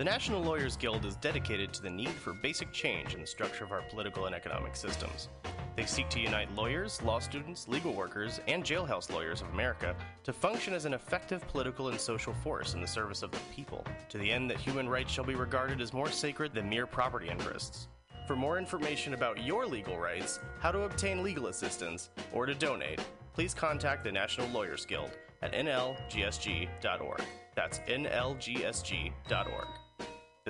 The National Lawyers Guild is dedicated to the need for basic change in the structure of our political and economic systems. They seek to unite lawyers, law students, legal workers, and jailhouse lawyers of America to function as an effective political and social force in the service of the people, to the end that human rights shall be regarded as more sacred than mere property interests. For more information about your legal rights, how to obtain legal assistance, or to donate, please contact the National Lawyers Guild at nlgsg.org. That's nlgsg.org.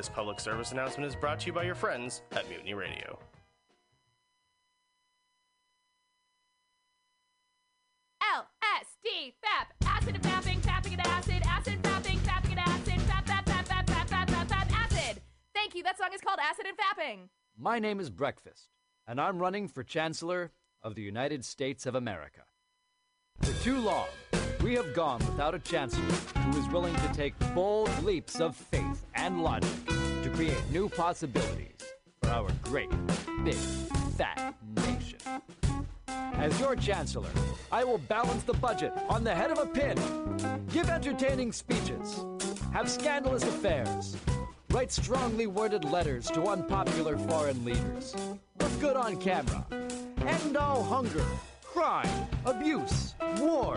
This public service announcement is brought to you by your friends at Mutiny Radio. L S D FAP acid and fapping, fapping and acid, acid and fapping, fapping and acid, fap fap fap fap fap fap fap fap acid. Thank you. That song is called Acid and Fapping. My name is Breakfast, and I'm running for Chancellor of the United States of America. For too long, we have gone without a chancellor who is willing to take bold leaps of faith and logic to create new possibilities for our great, big, fat nation. As your chancellor, I will balance the budget on the head of a pin, give entertaining speeches, have scandalous affairs, write strongly worded letters to unpopular foreign leaders, look good on camera, end all hunger, crime, abuse, war,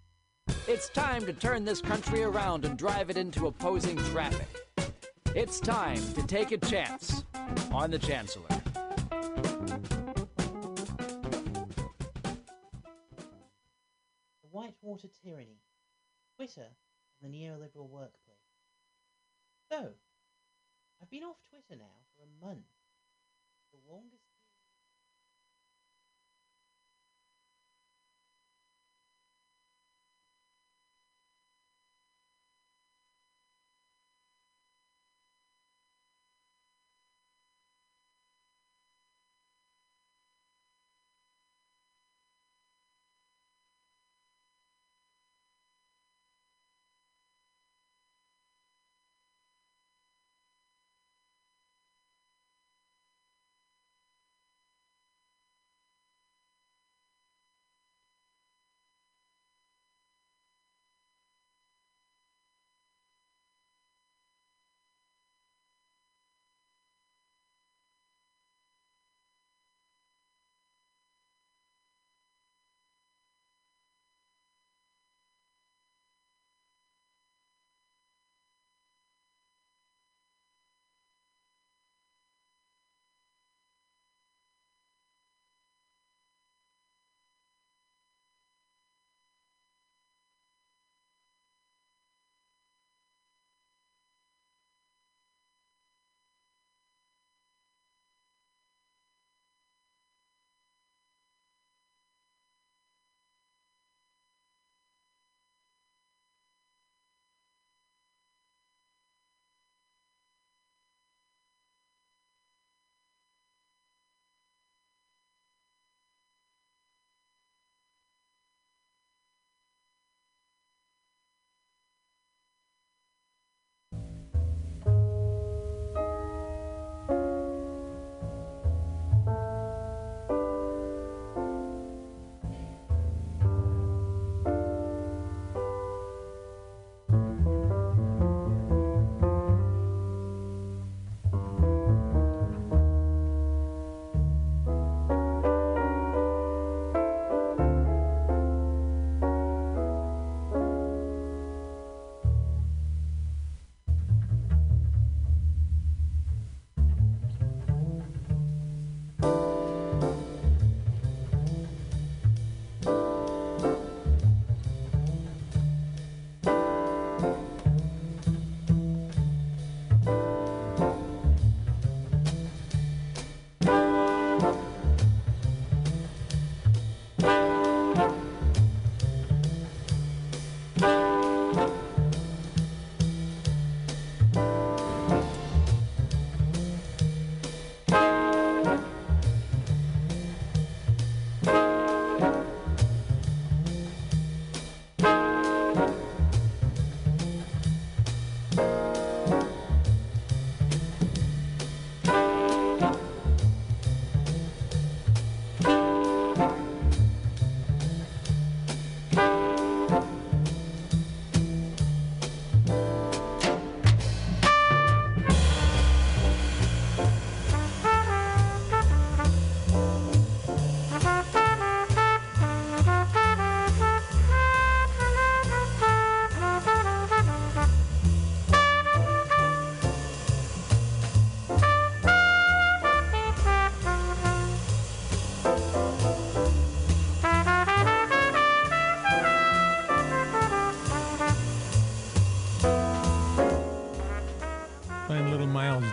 It's time to turn this country around and drive it into opposing traffic. It's time to take a chance on the Chancellor. The Whitewater Tyranny, Twitter, and the neoliberal workplace. So, I've been off Twitter now for a month. The longest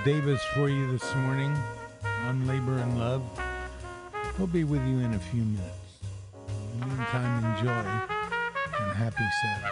Davis for you this morning on Labor and Love. We'll be with you in a few minutes. In the meantime, enjoy and happy Saturday.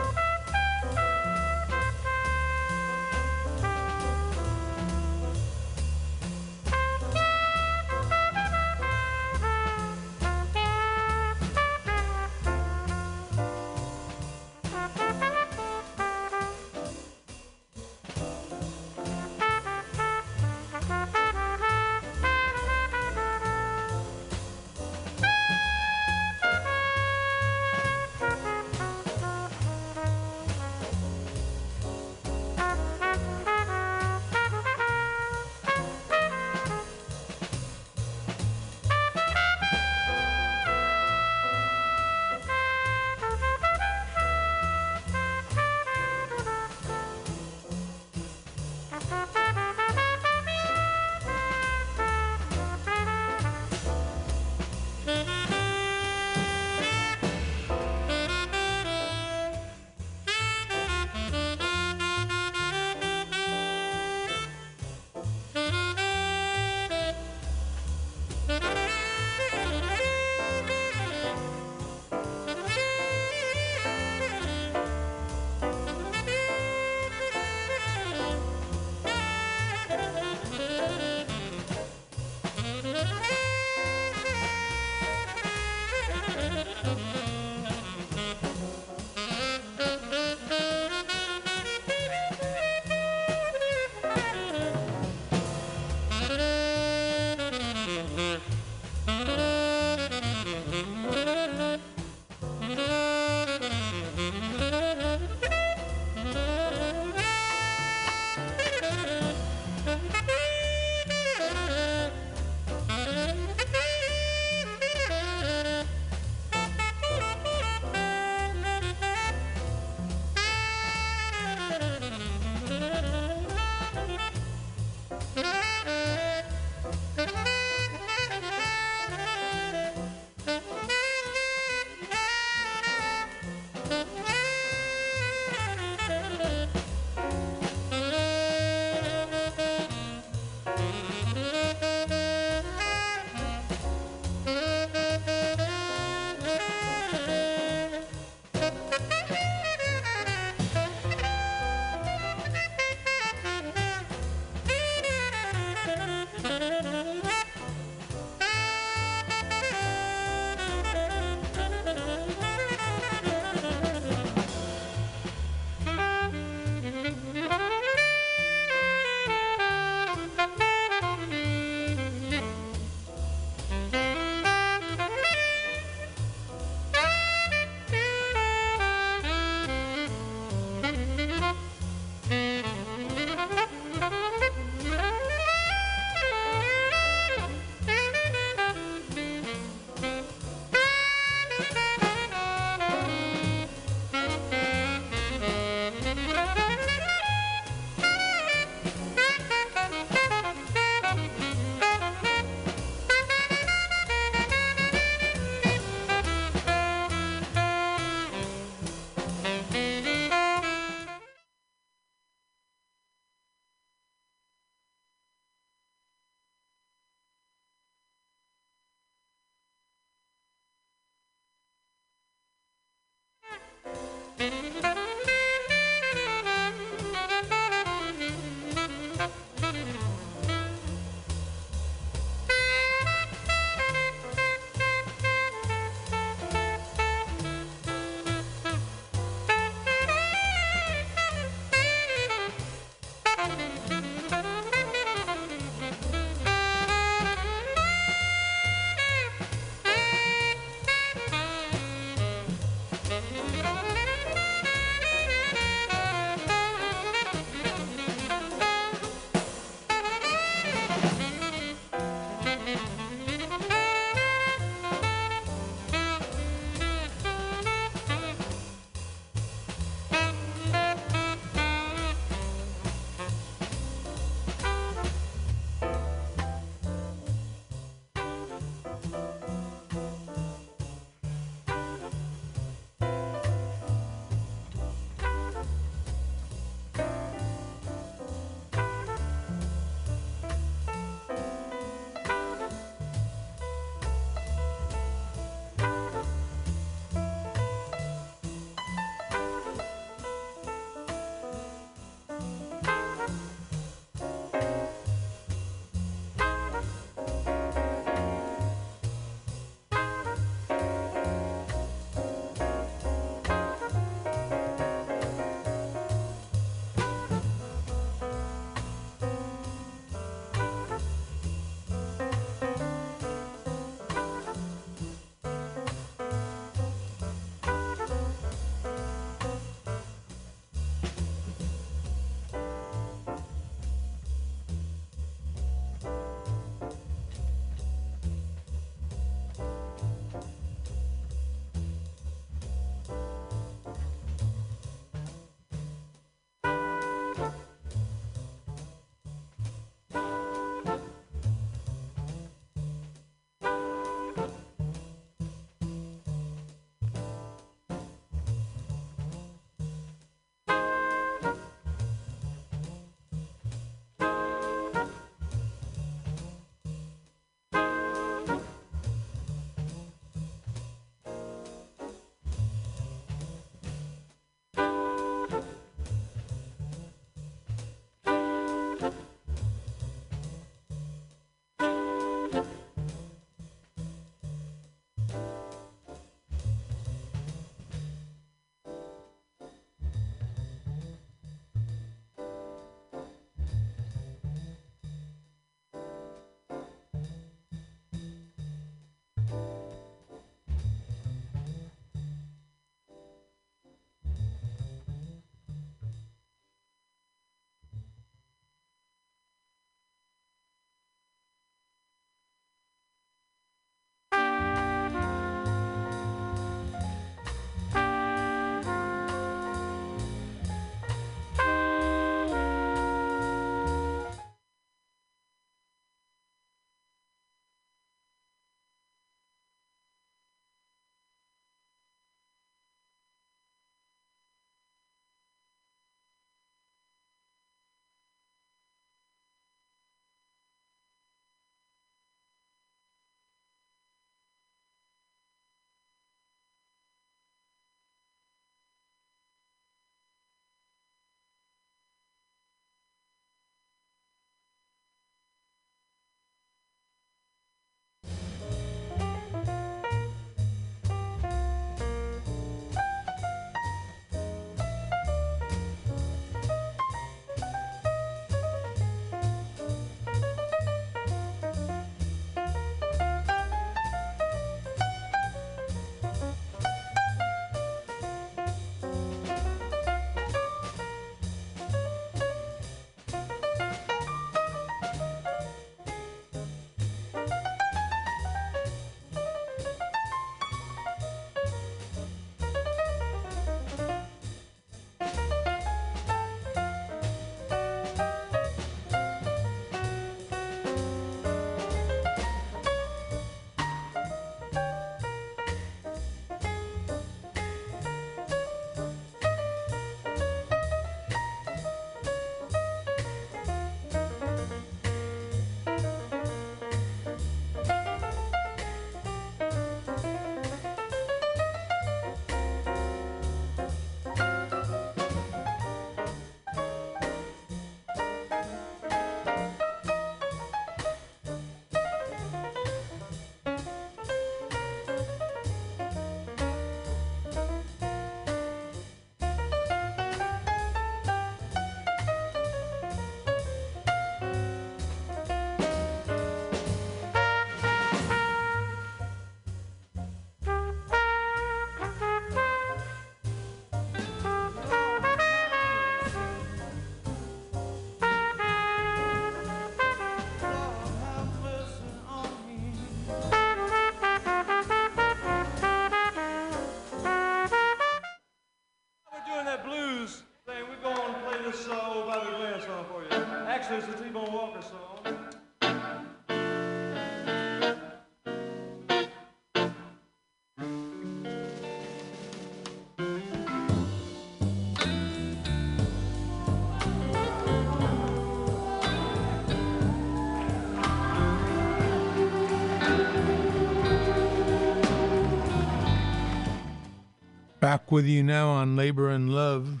Back with you now on Labor and Love,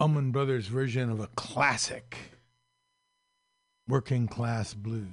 Uman Brothers' version of a classic, Working Class Blues.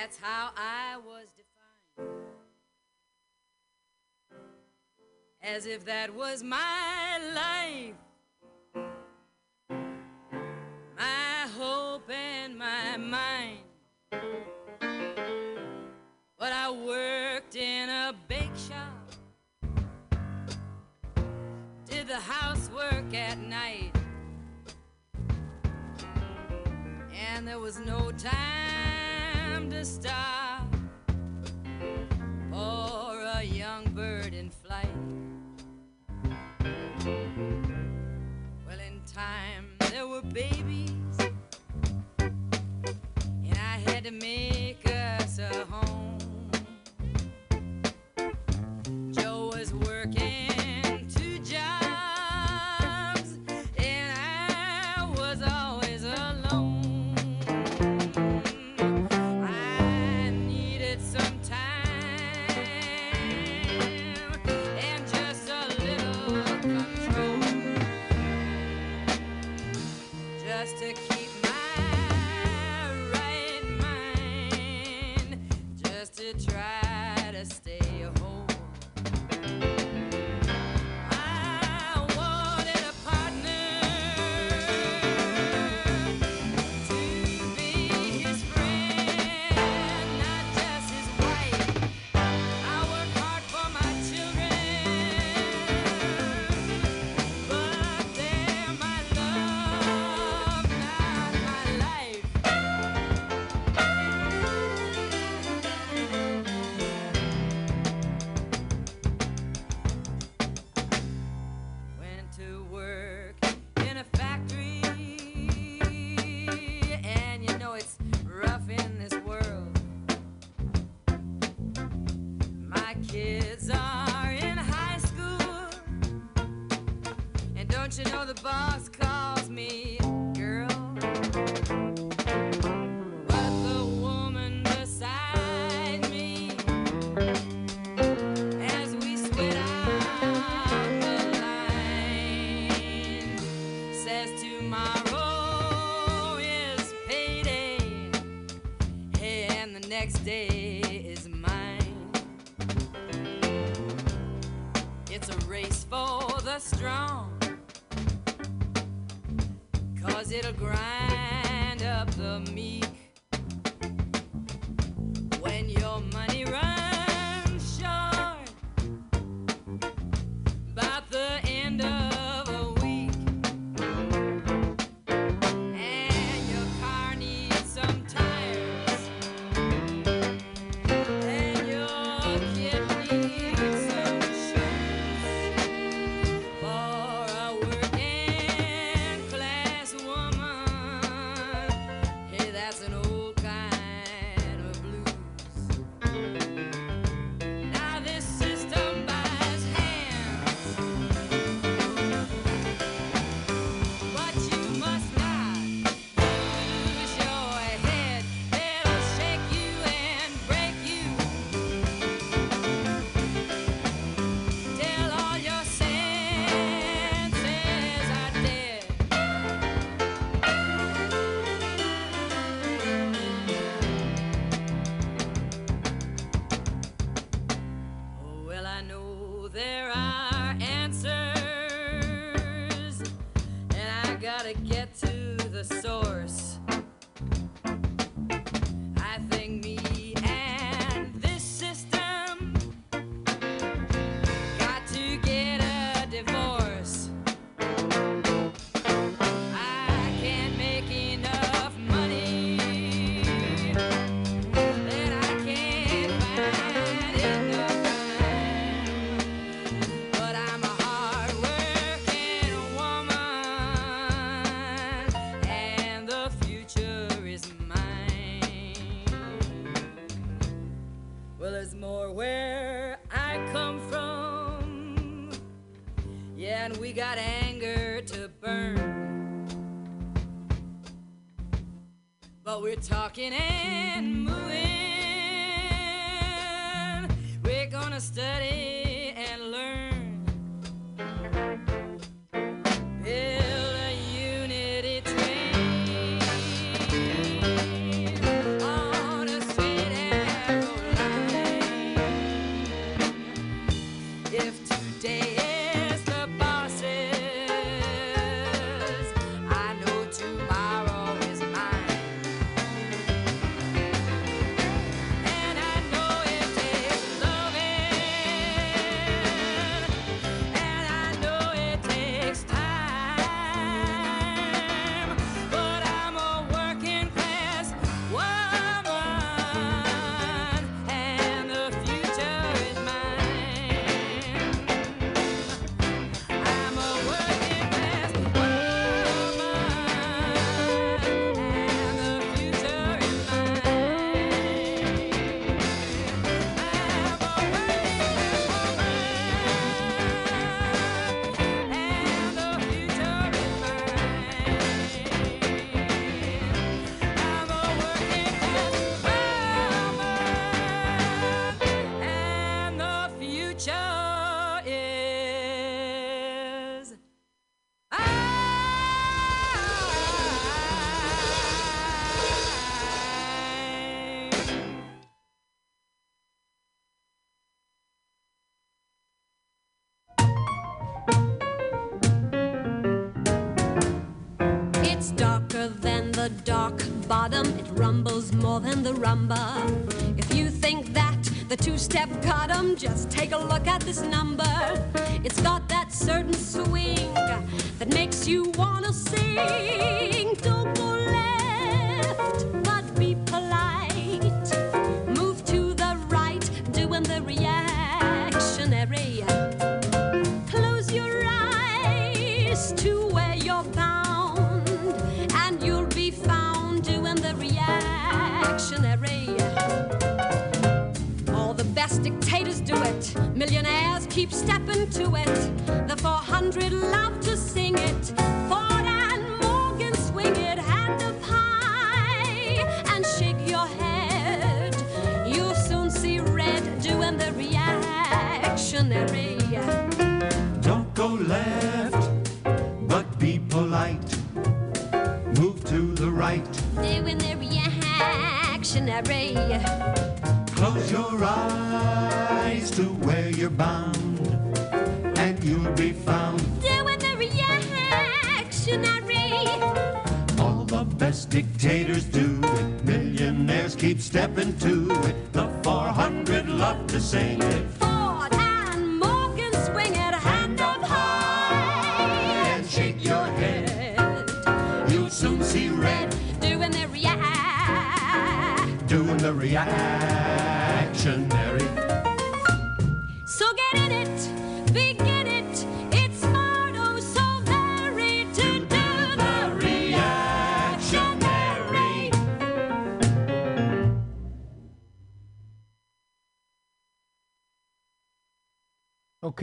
That's how I was defined. As if that was my life, my hope and my mind. But I worked in a bake shop, did the housework at night, and there was no time a or a young bird in flight. Well, in time there were babies, and I had to make.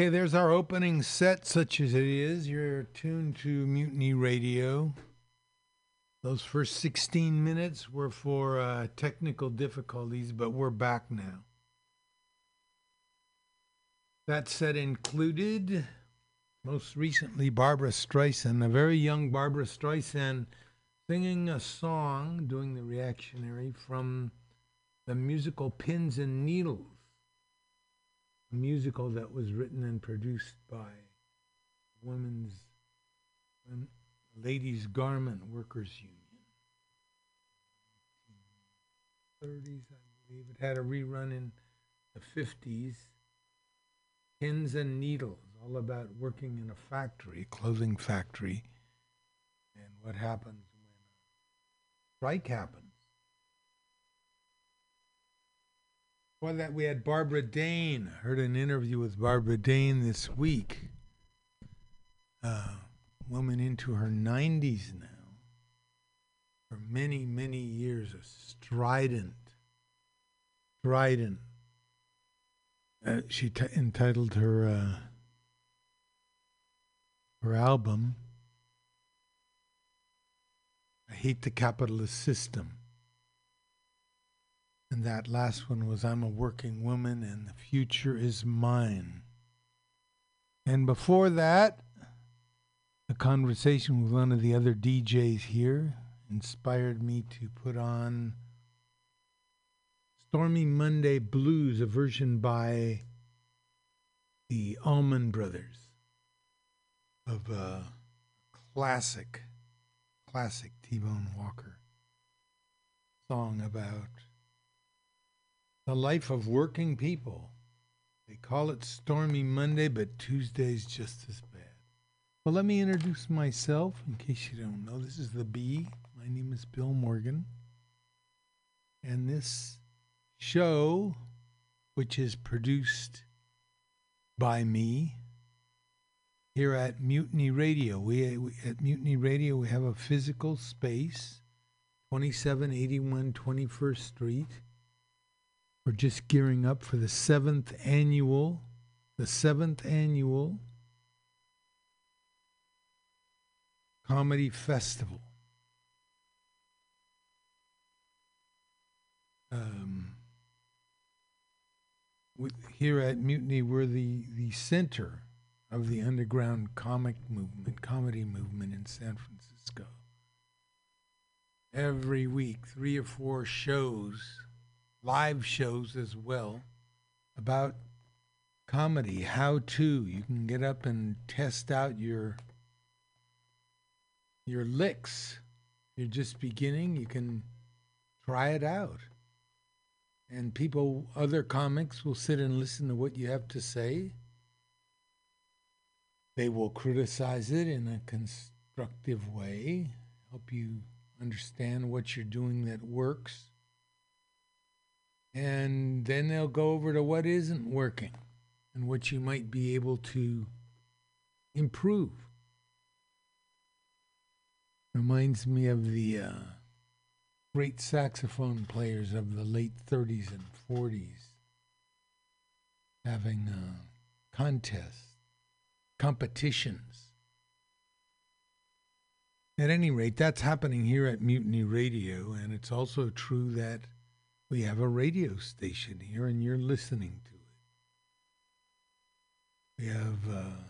Okay, there's our opening set, such as it is. You're tuned to Mutiny Radio. Those first 16 minutes were for uh, technical difficulties, but we're back now. That set included, most recently, Barbra Streisand, a very young Barbra Streisand, singing a song, doing the reactionary from the musical Pins and Needles musical that was written and produced by women's ladies garment workers union. 30s i believe. It had a rerun in the 50s pins and needles all about working in a factory a clothing factory. And what happens when a strike happens Well, that we had Barbara Dane. Heard an interview with Barbara Dane this week. Uh, woman into her 90s now. For many, many years, a strident, strident. Uh, she t- entitled her uh, her album "I Hate the Capitalist System." And that last one was I'm a working woman and the future is mine. And before that, a conversation with one of the other DJs here inspired me to put on Stormy Monday Blues, a version by the Allman Brothers of a classic, classic T Bone Walker song about the life of working people. They call it Stormy Monday, but Tuesday's just as bad. Well, let me introduce myself in case you don't know. This is the B. My name is Bill Morgan. And this show, which is produced by me here at Mutiny Radio. We, we at Mutiny Radio we have a physical space, 2781 21st Street. We're just gearing up for the seventh annual, the seventh annual comedy festival. Um, we, here at Mutiny, we're the, the center of the underground comic movement, comedy movement in San Francisco. Every week, three or four shows, live shows as well, about comedy, how to. You can get up and test out your your licks. You're just beginning, you can try it out and people, other comics, will sit and listen to what you have to say. They will criticize it in a constructive way, help you understand what you're doing that works. And then they'll go over to what isn't working and what you might be able to improve. Reminds me of the uh, great saxophone players of the late 30s and 40s having uh, contests, competitions. At any rate, that's happening here at Mutiny Radio, and it's also true that we have a radio station here and you're listening to it. We have uh,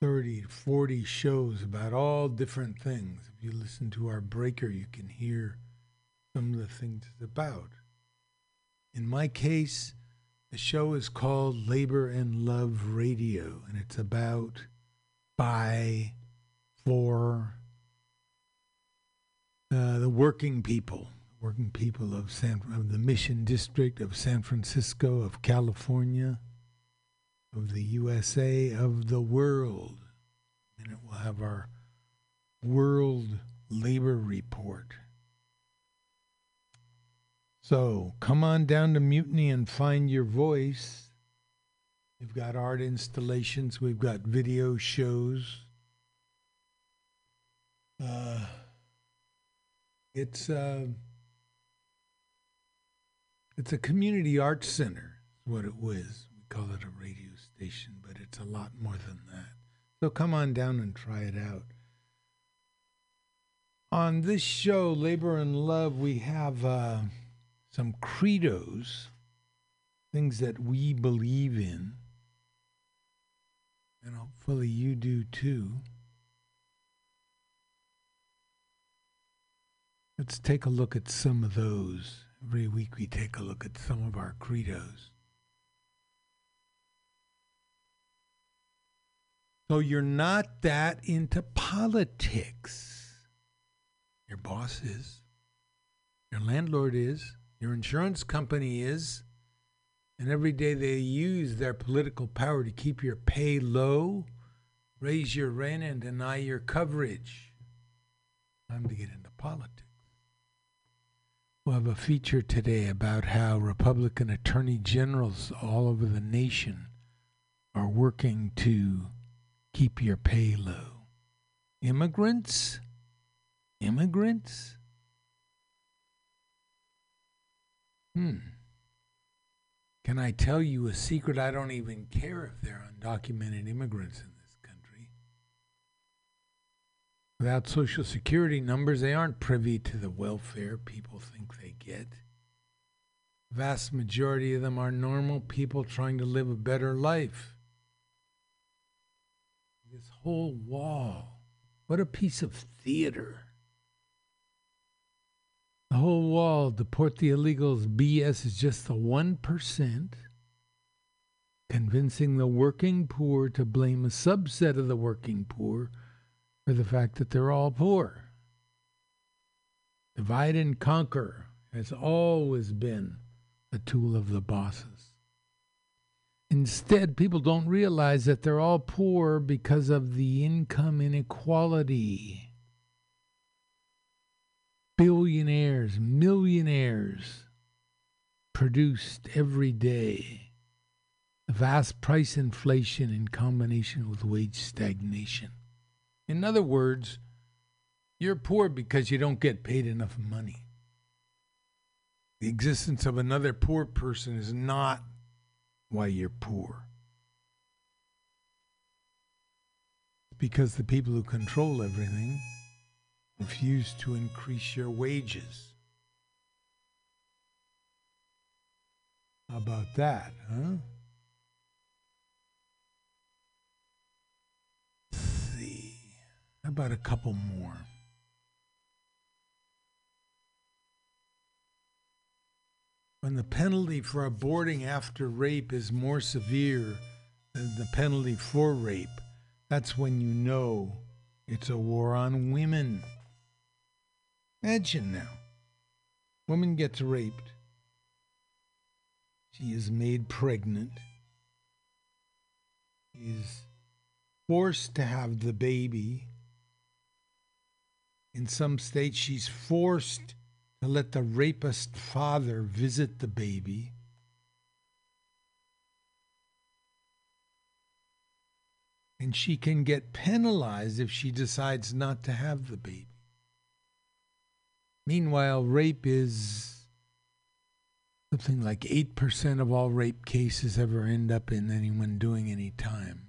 30, 40 shows about all different things. If you listen to our breaker, you can hear some of the things it's about. In my case, the show is called Labor and Love Radio, and it's about, by, for uh, the working people, working people of San of the Mission District of San Francisco, of California, of the USA, of the world. And it will have our World Labor Report. So come on down to Mutiny and find your voice. We've got art installations, we've got video shows. Uh, it's uh, it's a community arts center, is what it was. We call it a radio station, but it's a lot more than that. So come on down and try it out. On this show, Labor and Love, we have uh, some credos, things that we believe in, and hopefully you do too. Let's take a look at some of those. Every week we take a look at some of our credos. So you're not that into politics. Your boss is. Your landlord is. Your insurance company is. And every day they use their political power to keep your pay low, raise your rent, and deny your coverage. Time to get into politics. We'll have a feature today about how Republican attorney generals all over the nation are working to keep your pay low. Immigrants? Immigrants? Hmm. Can I tell you a secret? I don't even care if they're undocumented immigrants in Without Social Security numbers, they aren't privy to the welfare people think they get. Vast majority of them are normal people trying to live a better life. This whole wall, what a piece of theater. The whole wall, deport the illegals, BS is just the 1%. convincing the working poor to blame a subset of the working poor for the fact that they're all poor. Divide and conquer has always been a tool of the bosses. Instead, people don't realize that they're all poor because of the income inequality. Billionaires, millionaires produced every day. The vast price inflation in combination with wage stagnation. In other words, you're poor because you don't get paid enough money. The existence of another poor person is not why you're poor. Because the people who control everything refuse to increase your wages. How about that, huh? Let's see. How about a couple more? When the penalty for aborting after rape is more severe than the penalty for rape, that's when you know it's a war on women. Imagine now. Woman gets raped. She is made pregnant. Is forced to have the baby. In some states, she's forced to let the rapist father visit the baby. And she can get penalized if she decides not to have the baby. Meanwhile, rape is something like 8% of all rape cases ever end up in anyone doing any time.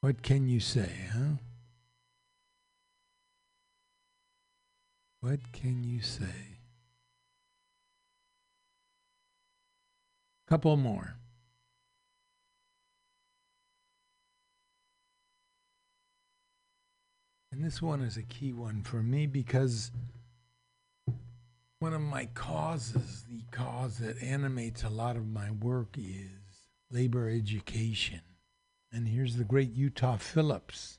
What can you say, huh? What can you say? Couple more. And this one is a key one for me because one of my causes, the cause that animates a lot of my work, is labor education. And here's the great Utah Phillips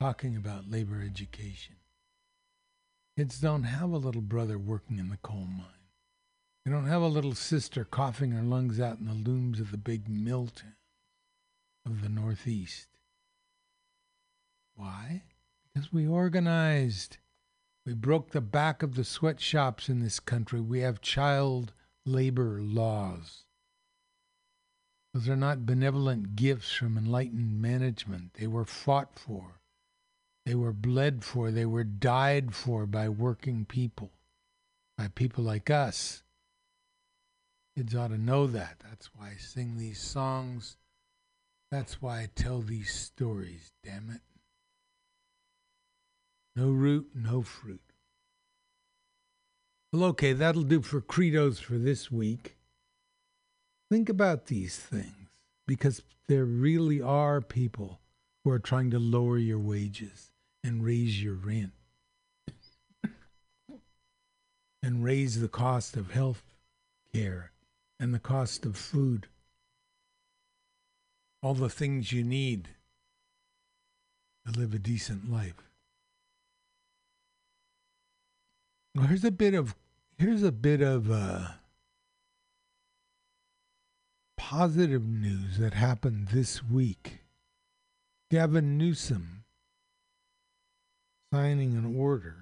talking about labor education. Kids don't have a little brother working in the coal mine. They don't have a little sister coughing her lungs out in the looms of the big mill town of the Northeast. Why? Because we organized. We broke the back of the sweatshops in this country. We have child labor laws. Those are not benevolent gifts from enlightened management. They were fought for. They were bled for, they were died for by working people, by people like us. Kids ought to know that. That's why I sing these songs. That's why I tell these stories, damn it. No root, no fruit. Well, okay, that'll do for credos for this week. Think about these things because there really are people who are trying to lower your wages and raise your rent and raise the cost of health care and the cost of food. All the things you need to live a decent life. Well, here's a bit of here's a bit of uh, positive news that happened this week. Gavin Newsom signing an order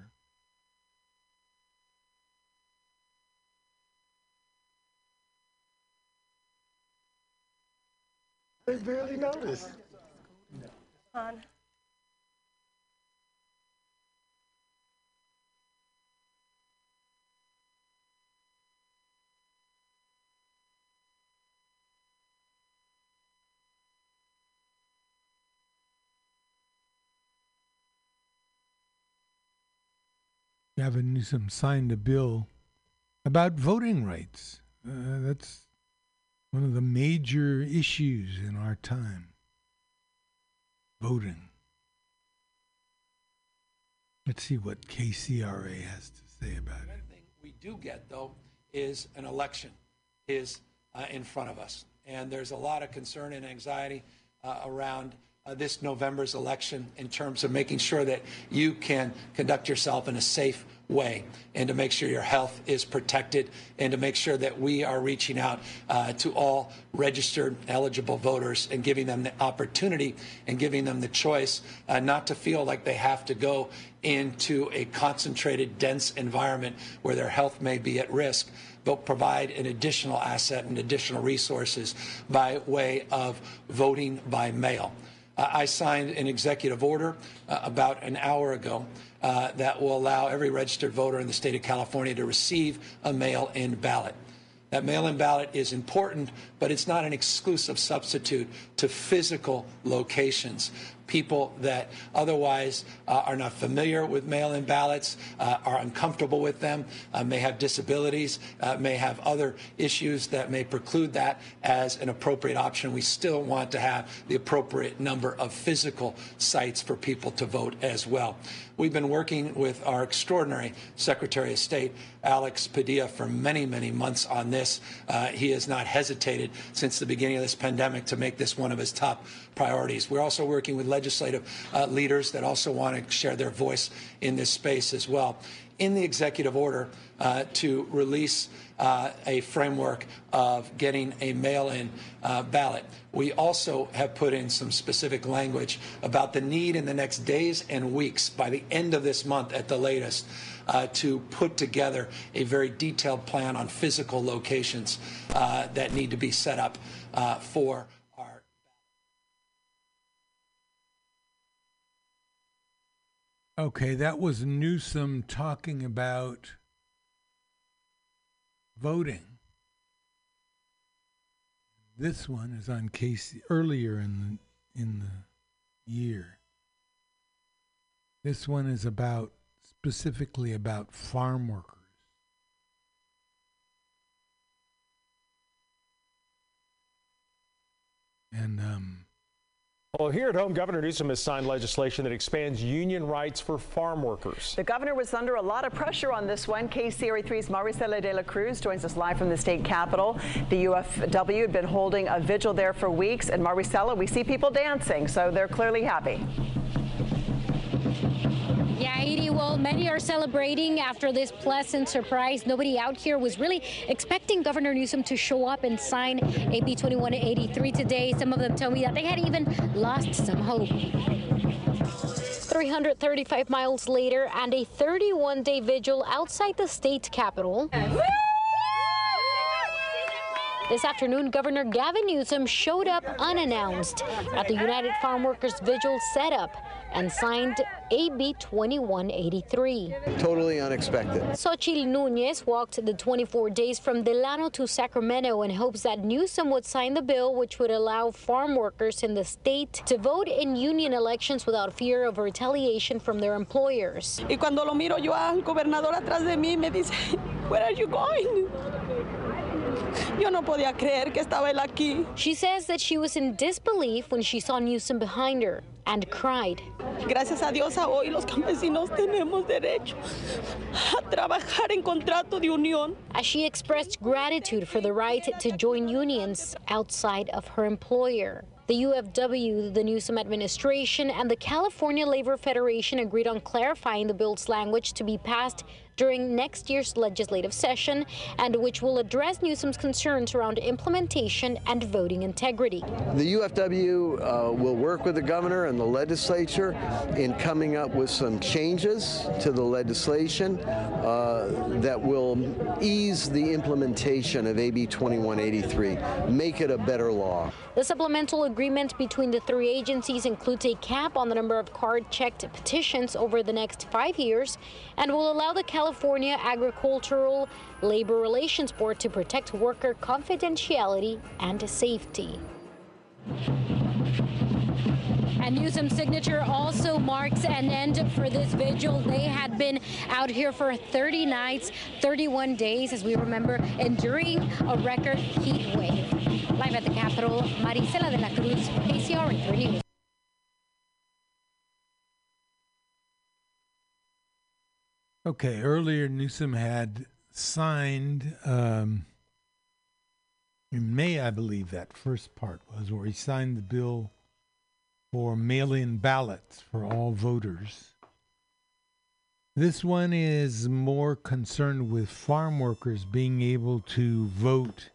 They barely noticed. On. Gavin Newsom signed a bill about voting rights. Uh, that's one of the major issues in our time voting. Let's see what KCRA has to say about it. One thing we do get, though, is an election, is uh, in front of us. And there's a lot of concern and anxiety uh, around uh, this November's election in terms of making sure that you can conduct yourself in a safe way and to make sure your health is protected and to make sure that we are reaching out uh, to all registered eligible voters and giving them the opportunity and giving them the choice uh, not to feel like they have to go into a concentrated, dense environment where their health may be at risk but provide an additional asset and additional resources by way of voting by mail. Uh, I signed an executive order uh, about an hour ago uh, that will allow every registered voter in the state of California to receive a mail in ballot. That mail in ballot is important, but it's not an exclusive substitute to physical locations people that otherwise uh, are not familiar with mail in ballots, uh, are uncomfortable with them, uh, may have disabilities, uh, may have other issues that may preclude that as an appropriate option. We still want to have the appropriate number of physical sites for people to vote as well. We've been working with our extraordinary Secretary of State, Alex Padilla, for many, many months on this. Uh, he has not hesitated since the beginning of this pandemic to make this one of his top priorities. We're also working with legislative uh, leaders that also want to share their voice in this space as well. In the executive order uh, to release uh, a framework of getting a mail in uh, ballot. We also have put in some specific language about the need in the next days and weeks, by the end of this month at the latest, uh, to put together a very detailed plan on physical locations uh, that need to be set up uh, for Okay, that was Newsom talking about voting. This one is on Casey earlier in the in the year. This one is about specifically about farm workers. And um, well, here at home, Governor Newsom has signed legislation that expands union rights for farm workers. The governor was under a lot of pressure on this one. KCRA3's Maricela de la Cruz joins us live from the state capitol. The UFW had been holding a vigil there for weeks, and Maricela, we see people dancing, so they're clearly happy. Yeah, Edie, well, many are celebrating after this pleasant surprise. Nobody out here was really expecting Governor Newsom to show up and sign AB 2183 today. Some of them tell me that they had even lost some hope. 335 miles later and a 31 day vigil outside the state capitol. This afternoon, Governor Gavin Newsom showed up unannounced at the United Farm Workers Vigil setup and signed AB 2183. Totally unexpected. Xochitl Nunez walked the 24 days from Delano to Sacramento in hopes that Newsom would sign the bill which would allow farm workers in the state to vote in union elections without fear of retaliation from their employers. Y cuando lo miro yo al gobernador atrás de mí me dice, "Where are you going?" Yo no podía creer que estaba él aquí. She says that she was in disbelief when she saw Newsom behind her and cried. Gracias a Dios a hoy los campesinos tenemos derecho a trabajar en contrato de unión. As she expressed gratitude for the right to join unions outside of her employer. The UFW, the Newsom administration, and the California Labor Federation agreed on clarifying the bill's language to be passed during next year's legislative session and which will address Newsom's concerns around implementation and voting integrity. The UFW uh, will work with the governor and the legislature in coming up with some changes to the legislation uh, that will ease the implementation of AB 2183, make it a better law. The supplemental agreement between the three agencies includes a cap on the number of card checked petitions over the next five years and will allow the California Agricultural Labor Relations Board to protect worker confidentiality and safety. And Newsom's signature also marks an end for this vigil. They had been out here for 30 nights, 31 days, as we remember, enduring a record heat wave. Live at the Capitol, Maricela de la Cruz, KCRA 3 News. Okay, earlier Newsom had signed um, in May, I believe that first part was where he signed the bill for mail in ballots for all voters. This one is more concerned with farm workers being able to vote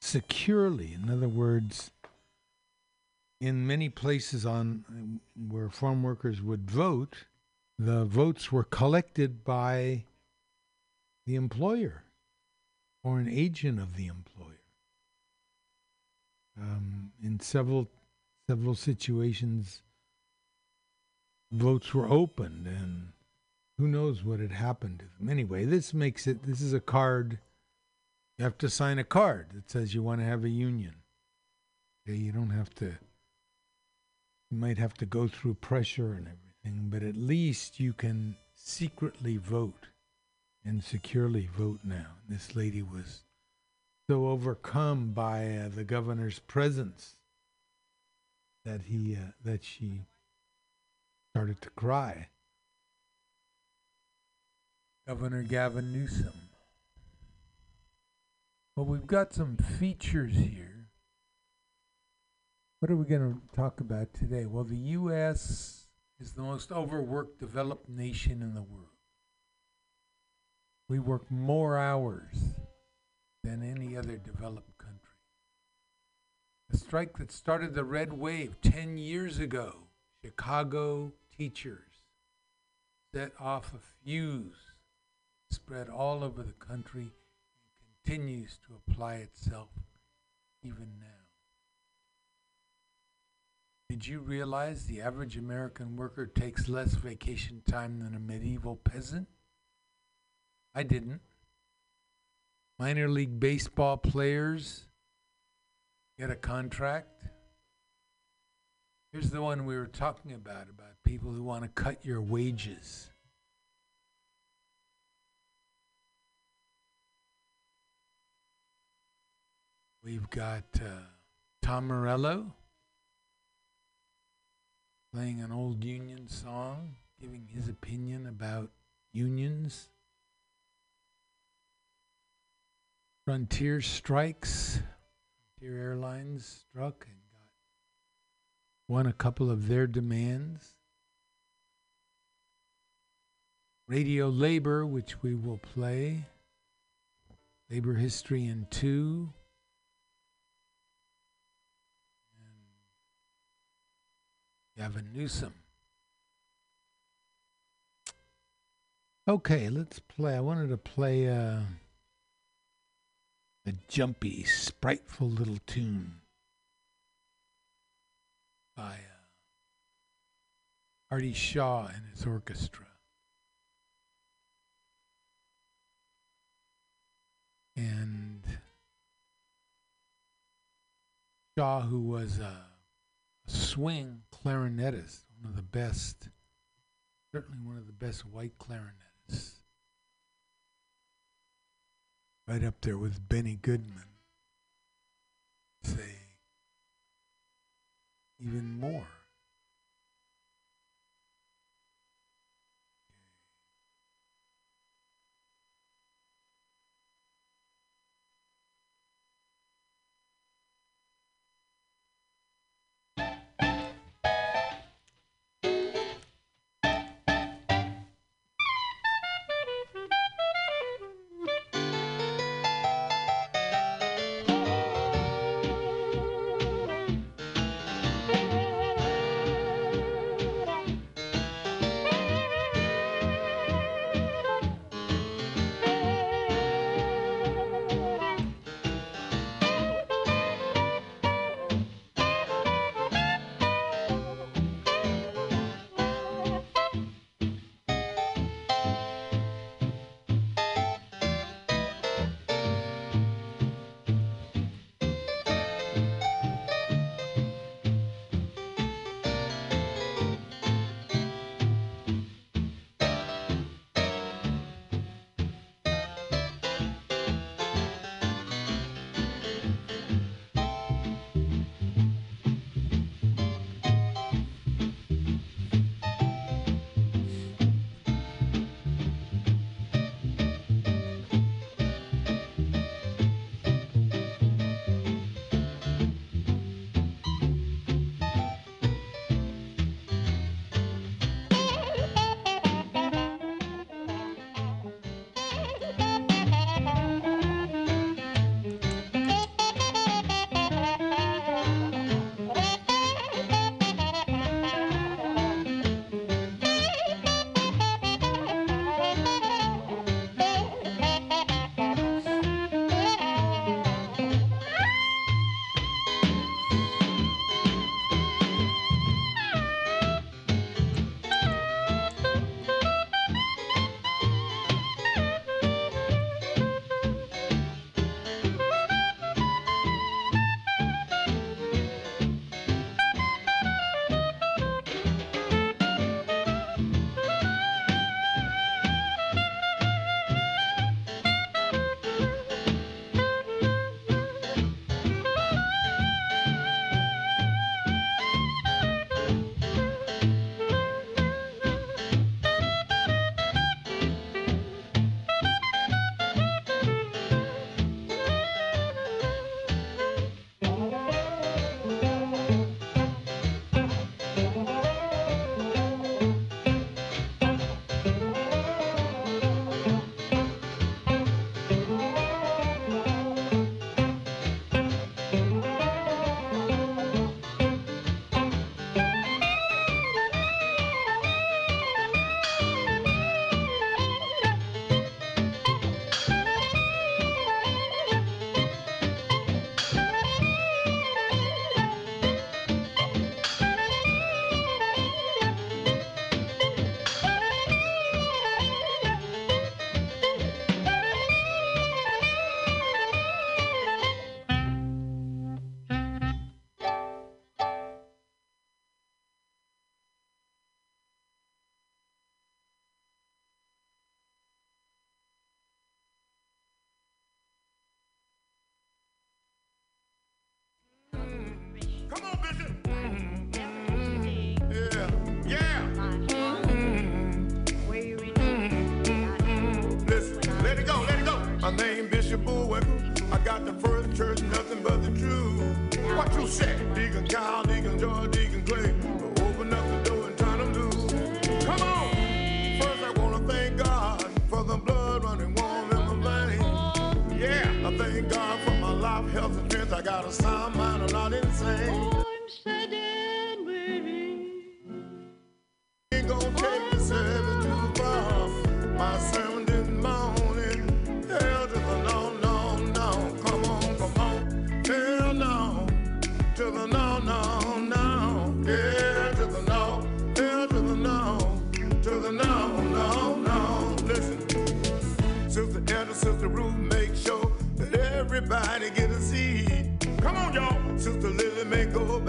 securely. In other words, in many places on where farm workers would vote, the votes were collected by the employer or an agent of the employer. Um, in several several situations, votes were opened, and who knows what had happened to them. Anyway, this makes it. This is a card. You have to sign a card that says you want to have a union. Okay, you don't have to. You might have to go through pressure and everything, but at least you can secretly vote and securely vote now. This lady was so overcome by uh, the governor's presence that he uh, that she started to cry. Governor Gavin Newsom. Well, we've got some features here. What are we going to talk about today? Well, the U.S. is the most overworked developed nation in the world. We work more hours than any other developed country. The strike that started the red wave 10 years ago, Chicago teachers set off a fuse, spread all over the country, and continues to apply itself even now. Did you realize the average American worker takes less vacation time than a medieval peasant? I didn't. Minor league baseball players get a contract. Here's the one we were talking about about people who want to cut your wages. We've got uh, Tom Morello playing an old union song, giving his opinion about unions. Frontier strikes. Frontier Airlines struck and got won a couple of their demands. Radio Labor, which we will play. Labor History in Two. Gavin Newsom. Okay, let's play. I wanted to play uh, a jumpy, spriteful little tune by uh, Artie Shaw and his orchestra. And Shaw, who was a swing clarinetist, one of the best, certainly one of the best white clarinetists. Right up there with Benny Goodman. Say, even more.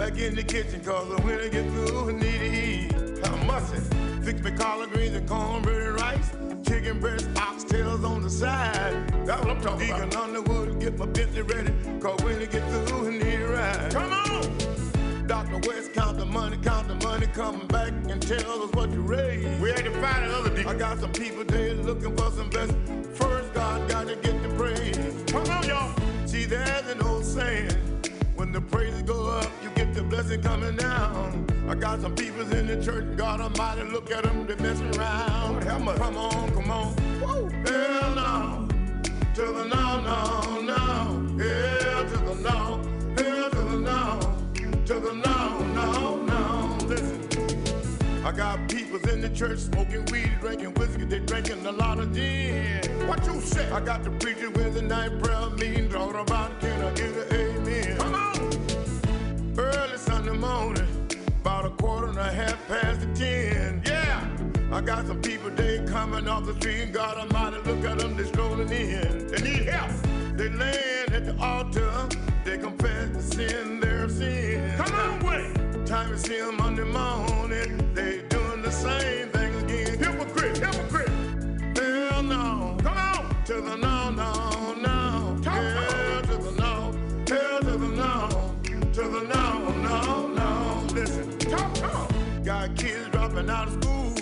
Back in the kitchen, cause when I get through, I need to eat. I must Fix me collard greens and cornbread and rice. Chicken breast, oxtails on the side. That's what I'm talking Deacon about. Underwood, get my Bentley ready. Cause when I get through, I need a ride. Come on! Dr. West, count the money, count the money, come back and tell us what you raised. We had to find another deacon. I got some people there looking for some best. First, God got to get the praise. Come on, y'all. See, there's an old saying. When the praises go up, you blessing coming down. I got some people in the church, God Almighty, look at them, they messing around. Come on, come on. Woo. Hell no. To the no, no, no. Hell to the no. Hell to the no. To the no, no, no. Listen. I got people in the church smoking weed, drinking whiskey, they drinking a lot of gin. What you say? I got the preacher with the night prayer meeting, talking about can I get an amen? Come on! Early Sunday morning, about a quarter and a half past the ten. Yeah! I got some people, they coming off the street, and God Almighty, look at them, they strolling in. They need help. They land at the altar, they confess the sin, their sin. Come on, wait! Time to see them Monday morning, they doing the same thing again. Hypocrite, hypocrite! Hell no! Come on! To the no, no! Got kids dropping out of school,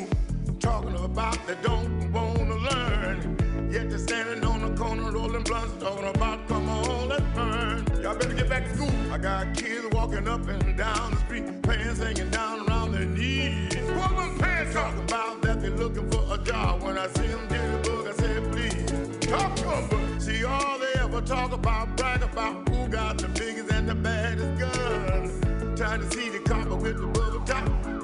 talking about they don't wanna learn. Yet they're standing on the corner rolling blunts, talking about come on, let's burn. Y'all better get back to school. I got kids walking up and down the street, pants hanging down around their knees. Pull them pants Talk about that they're looking for a job. When I see them get the book, I say please. Talk to 'em, but see all they ever talk about, brag about who got the biggest and the baddest gun. Trying to see the copper with the bubble top.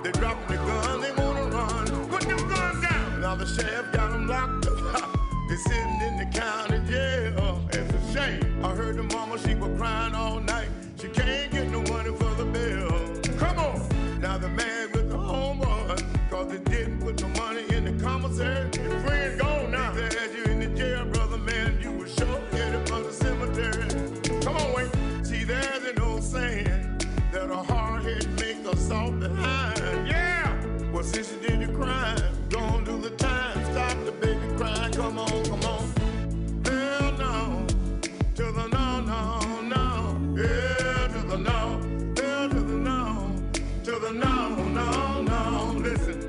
Now the sheriff got them locked up. They sitting in the county jail. It's a shame. I heard the mama, she was crying all night. She can't get no money for the bill. Come on. Now the man with the homeboy, cause they didn't put no money in the commissary. Your friend gone now. They had you in the jail, brother, man. You were sure headed for the cemetery. Come on, Wayne. See, there's an old saying that a hard head make a soft behind. Yeah. Well, since you did your crime, on do the time. Stop the baby crying. Come on, come on. Hell no. To the no, no, no. Yeah, to the no. Hell to the no. To the no, no, no. Listen.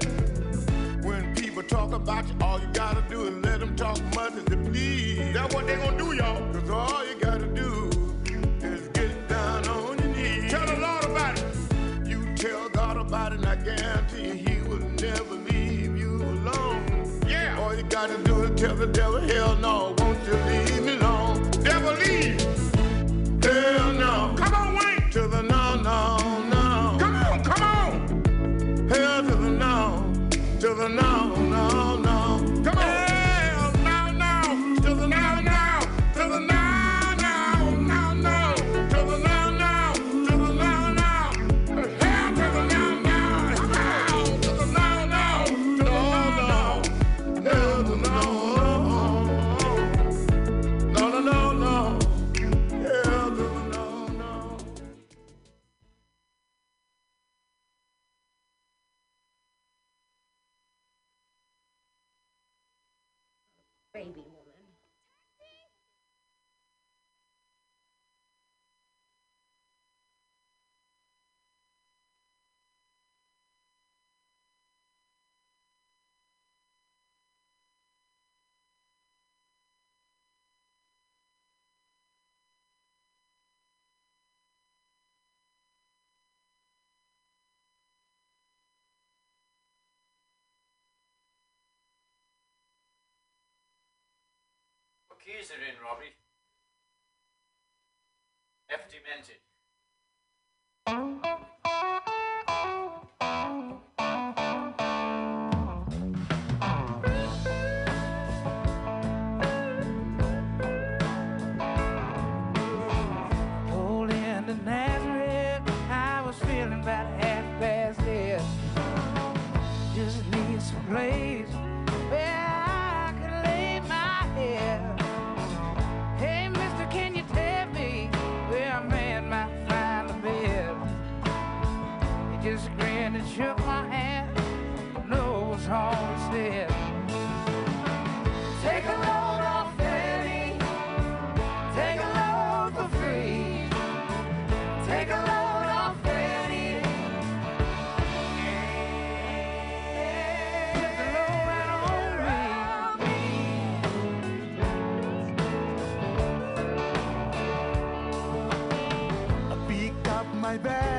When people talk about you, all you gotta do is let them talk much as they please. That's what they gonna do, y'all. Cause all you gotta do is get down on your knees. Tell the Lord about it. You tell God about it, tell the devil, hell no, won't you leave keys are in, Robbie. Hefty mented. Up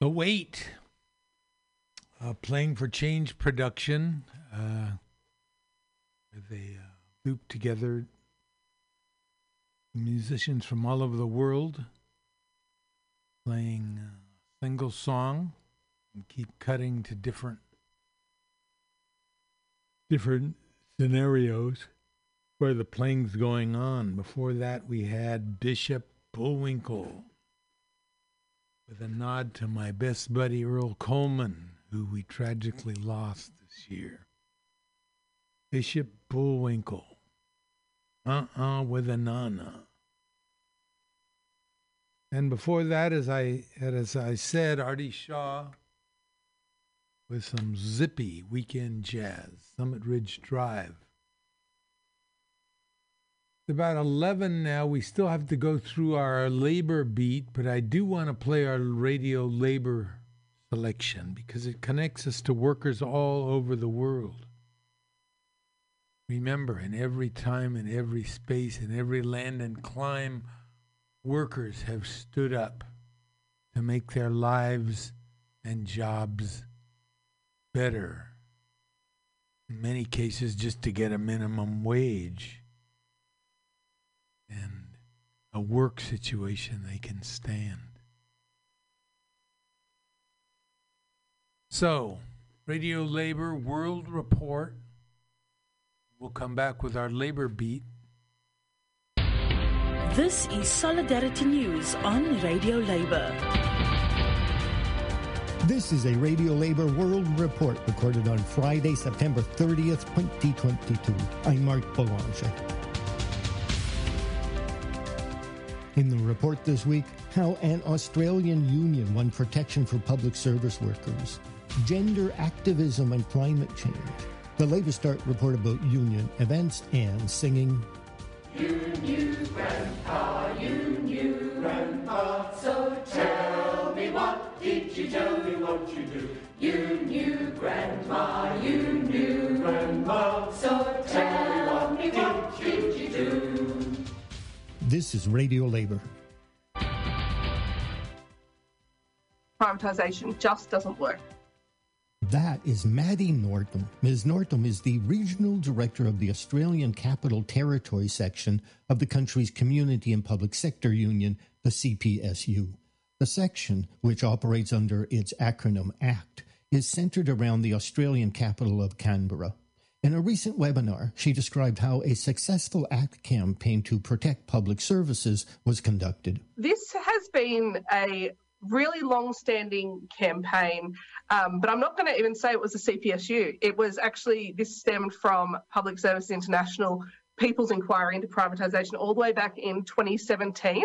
The Wait, uh, playing for Change production, uh, they uh, loop together. Musicians from all over the world, playing a single song, and keep cutting to different different scenarios where the playing's going on. Before that, we had Bishop Bullwinkle with a nod to my best buddy Earl Coleman, who we tragically lost this year. Bishop Bullwinkle. Uh uh with a nana. And before that, as I as I said, Artie Shaw with some zippy weekend jazz, Summit Ridge Drive. About 11 now. We still have to go through our labor beat, but I do want to play our radio labor selection because it connects us to workers all over the world. Remember, in every time, in every space, in every land and clime, workers have stood up to make their lives and jobs better. In many cases, just to get a minimum wage and a work situation they can stand. So, Radio Labor World Report. We'll come back with our labor beat. This is Solidarity News on Radio Labour. This is a Radio Labor World Report recorded on Friday, September 30th, 2022. I'm Mark Boulanger. In the report this week, how an Australian union won protection for public service workers, gender activism and climate change, the Labour Start report about union events, and singing. You knew Grandpa, you knew Grandpa, so tell me what did you tell me what you do? You knew Grandma, you knew Grandpa, so tell me what did you do? This is Radio Labor. privatisation just doesn't work. That is Maddie Norton. Ms. Norton is the Regional Director of the Australian Capital Territory section of the country's Community and Public Sector Union, the CPSU. The section, which operates under its acronym ACT, is centred around the Australian capital of Canberra. In a recent webinar, she described how a successful ACT campaign to protect public services was conducted. This has been a really long standing campaign, um, but I'm not going to even say it was the CPSU. It was actually, this stemmed from Public Service International People's Inquiry into Privatisation all the way back in 2017,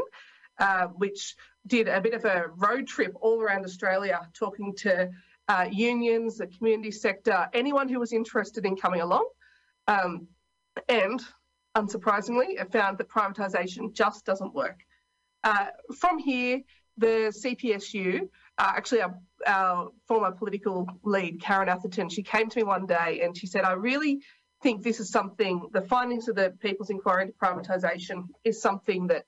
uh, which did a bit of a road trip all around Australia talking to uh, unions, the community sector, anyone who was interested in coming along. Um, and unsurprisingly, it found that privatisation just doesn't work. Uh, from here, the CPSU, uh, actually our, our, former political lead, Karen Atherton, she came to me one day and she said, I really think this is something, the findings of the People's Inquiry into Privatisation is something that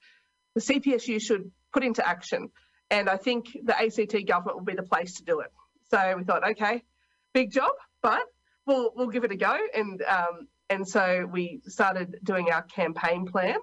the CPSU should put into action. And I think the ACT government will be the place to do it. So we thought, okay, big job, but we'll, we'll give it a go. And, um, and so we started doing our campaign plan.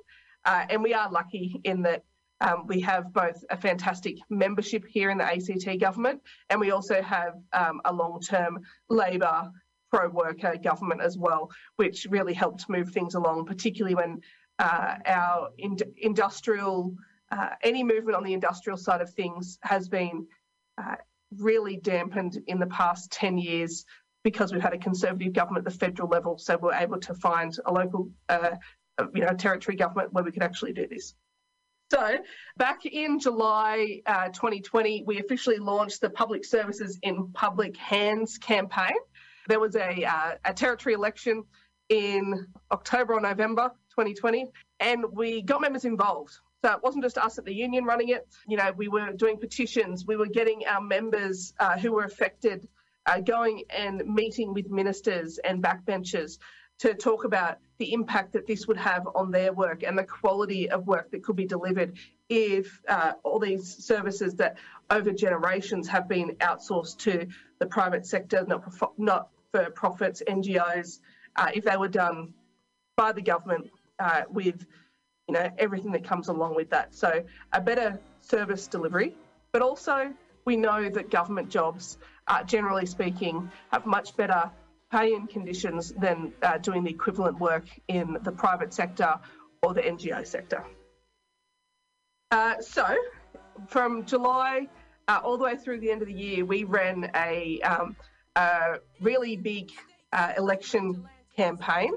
Uh, and we are lucky in that um, we have both a fantastic membership here in the ACT government, and we also have um, a long term Labor pro worker government as well, which really helped move things along, particularly when uh, our in- industrial, uh, any movement on the industrial side of things has been uh, really dampened in the past 10 years because we've had a conservative government at the federal level. So we're able to find a local, uh, you know, territory government where we could actually do this. So, back in July uh, 2020, we officially launched the Public Services in Public Hands campaign. There was a, uh, a territory election in October or November 2020, and we got members involved. So it wasn't just us at the union running it. You know, we were doing petitions. We were getting our members uh, who were affected uh, going and meeting with ministers and backbenchers. to talk about the impact that this would have on their work and the quality of work that could be delivered if uh, all these services that over generations have been outsourced to the private sector, not, not for profits, NGOs, uh, if they were done by the government uh, with you know everything that comes along with that. So a better service delivery, but also we know that government jobs, uh, generally speaking, have much better pay and conditions than uh, doing the equivalent work in the private sector or the NGO sector. Uh, so, from July uh, all the way through the end of the year, we ran a, um, a really big uh, election campaign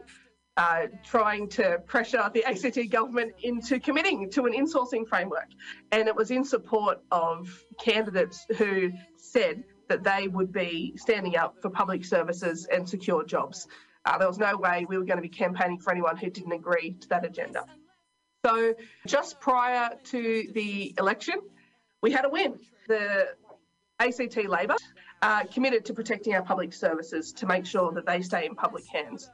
uh, trying to pressure the ACT government into committing to an insourcing framework. And it was in support of candidates who said that they would be standing up for public services and secure jobs. Uh, there was no way we were going to be campaigning for anyone who didn't agree to that agenda. So, just prior to the election, we had a win. The ACT Labor uh, committed to protecting our public services to make sure that they stay in public hands.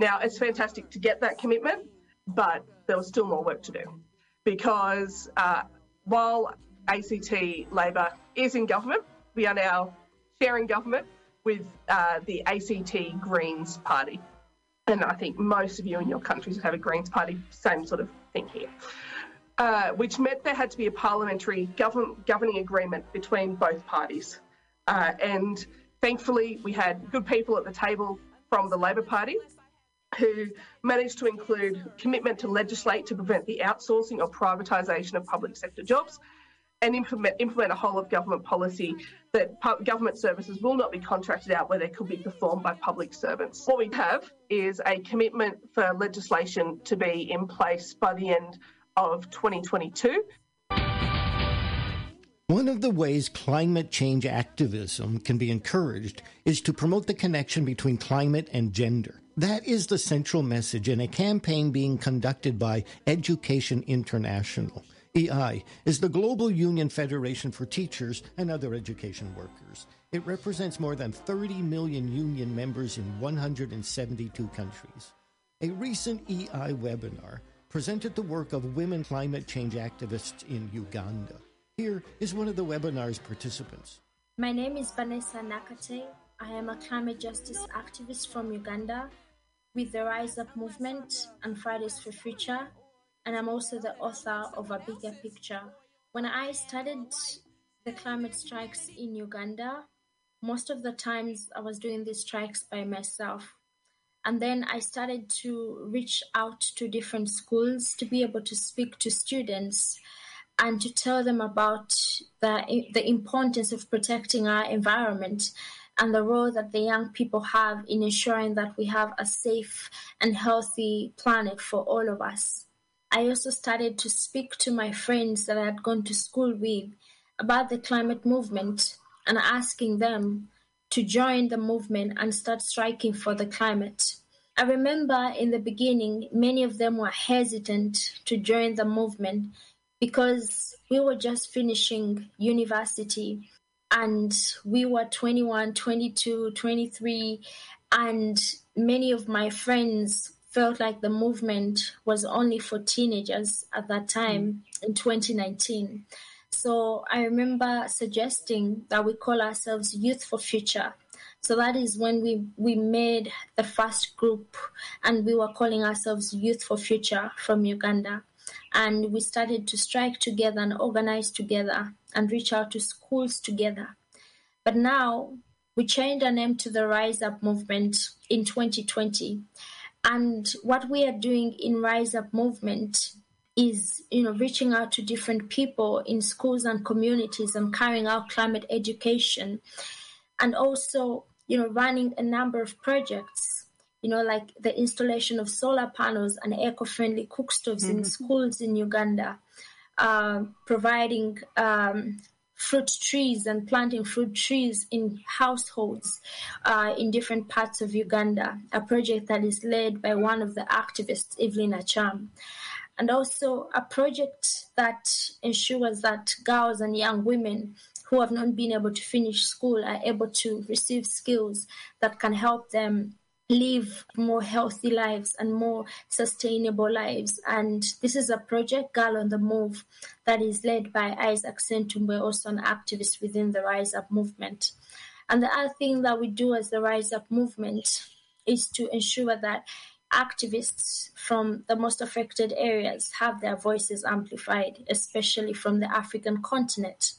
Now, it's fantastic to get that commitment, but there was still more work to do because uh, while ACT Labor is in government, we are now sharing government with uh, the ACT Greens Party. And I think most of you in your countries have a Greens Party, same sort of thing here. Uh, which meant there had to be a parliamentary govern- governing agreement between both parties. Uh, and thankfully, we had good people at the table from the Labor Party who managed to include commitment to legislate to prevent the outsourcing or privatisation of public sector jobs and implement, implement a whole of government policy that government services will not be contracted out where they could be performed by public servants. What we have is a commitment for legislation to be in place by the end of 2022. One of the ways climate change activism can be encouraged is to promote the connection between climate and gender. That is the central message in a campaign being conducted by Education International. EI is the global union federation for teachers and other education workers. It represents more than 30 million union members in 172 countries. A recent EI webinar presented the work of women climate change activists in Uganda. Here is one of the webinar's participants. My name is Vanessa Nakate. I am a climate justice activist from Uganda with the Rise Up movement and Fridays for Future, and I'm also the author of A Bigger Picture. When I started the climate strikes in Uganda, most of the times I was doing these strikes by myself. And then I started to reach out to different schools to be able to speak to students and to tell them about the, the importance of protecting our environment and the role that the young people have in ensuring that we have a safe and healthy planet for all of us. I also started to speak to my friends that I had gone to school with about the climate movement and asking them to join the movement and start striking for the climate. I remember in the beginning, many of them were hesitant to join the movement because we were just finishing university and we were 21, 22, 23, and many of my friends felt like the movement was only for teenagers at that time mm. in 2019. So I remember suggesting that we call ourselves Youth for Future. So that is when we, we made the first group and we were calling ourselves Youth for Future from Uganda and we started to strike together and organize together and reach out to schools together. But now we changed our name to the Rise Up movement in 2020. And what we are doing in Rise Up movement is you know reaching out to different people in schools and communities and carrying out climate education and also you know running a number of projects you know, like the installation of solar panels and eco-friendly cook stoves mm-hmm. in schools in Uganda, uh, providing um, fruit trees and planting fruit trees in households uh, in different parts of Uganda, a project that is led by one of the activists, Evelyn Acham. And also a project that ensures that girls and young women who have not been able to finish school are able to receive skills that can help them live more healthy lives and more sustainable lives. And this is a project, Girl on the Move, that is led by Isaac Sentumbe, also an activist within the Rise Up movement. And the other thing that we do as the Rise Up movement is to ensure that activists from the most affected areas have their voices amplified, especially from the African continent.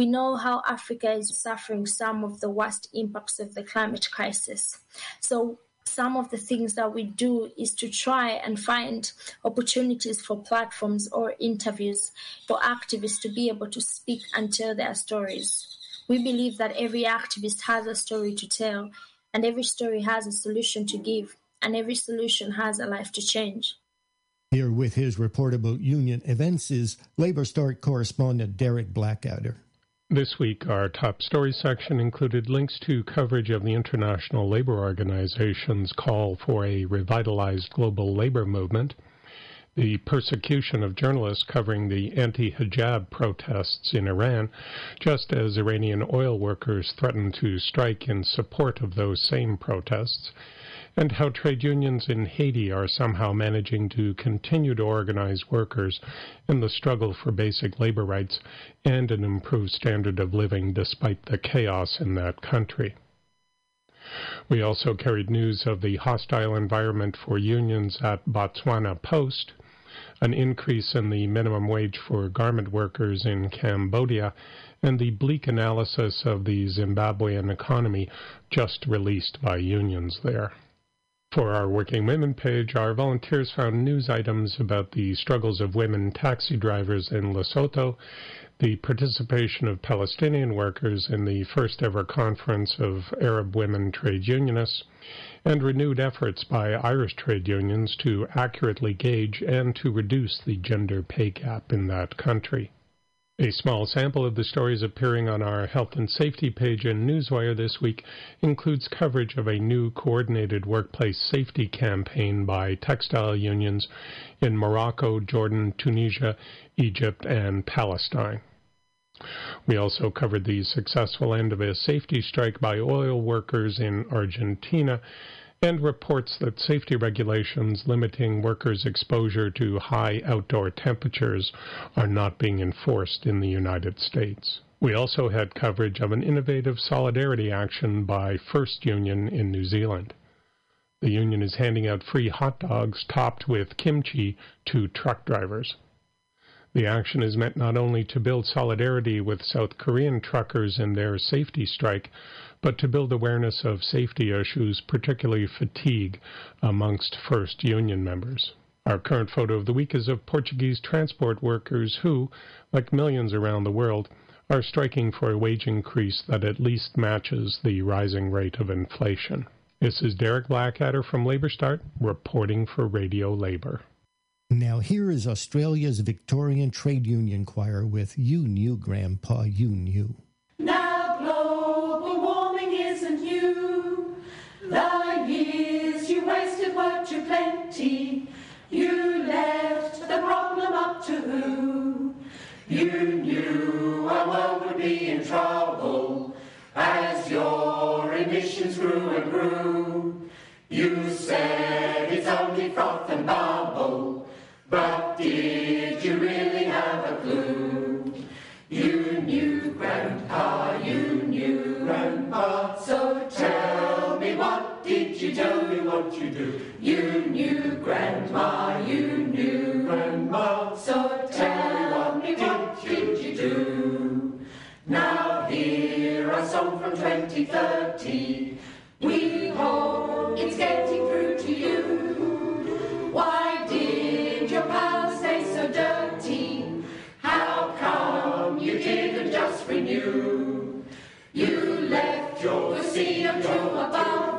We know how Africa is suffering some of the worst impacts of the climate crisis. So, some of the things that we do is to try and find opportunities for platforms or interviews for activists to be able to speak and tell their stories. We believe that every activist has a story to tell, and every story has a solution to give, and every solution has a life to change. Here with his report about union events is Labor Start correspondent Derek Blackadder. This week, our top story section included links to coverage of the International Labor Organization's call for a revitalized global labor movement, the persecution of journalists covering the anti hijab protests in Iran, just as Iranian oil workers threatened to strike in support of those same protests, and how trade unions in Haiti are somehow managing to continue to organize workers in the struggle for basic labor rights and an improved standard of living despite the chaos in that country. We also carried news of the hostile environment for unions at Botswana Post, an increase in the minimum wage for garment workers in Cambodia, and the bleak analysis of the Zimbabwean economy just released by unions there. For our Working Women page, our volunteers found news items about the struggles of women taxi drivers in Lesotho, the participation of Palestinian workers in the first ever conference of Arab women trade unionists, and renewed efforts by Irish trade unions to accurately gauge and to reduce the gender pay gap in that country. A small sample of the stories appearing on our health and safety page in Newswire this week includes coverage of a new coordinated workplace safety campaign by textile unions in Morocco, Jordan, Tunisia, Egypt, and Palestine. We also covered the successful end of a safety strike by oil workers in Argentina and reports that safety regulations limiting workers' exposure to high outdoor temperatures are not being enforced in the United States. We also had coverage of an innovative solidarity action by First Union in New Zealand. The union is handing out free hot dogs topped with kimchi to truck drivers. The action is meant not only to build solidarity with South Korean truckers in their safety strike, but to build awareness of safety issues, particularly fatigue, amongst First Union members. Our current photo of the week is of Portuguese transport workers who, like millions around the world, are striking for a wage increase that at least matches the rising rate of inflation. This is Derek Blackadder from Labor Start, reporting for Radio Labor. Now, here is Australia's Victorian Trade Union Choir with You Knew, Grandpa, You Knew. Now You knew our world would be in trouble as your emissions grew and grew. You said it's only froth and 2030. We hope it's getting through to you. Why did your pals stay so dirty? How come you didn't just renew? You left your CO2 above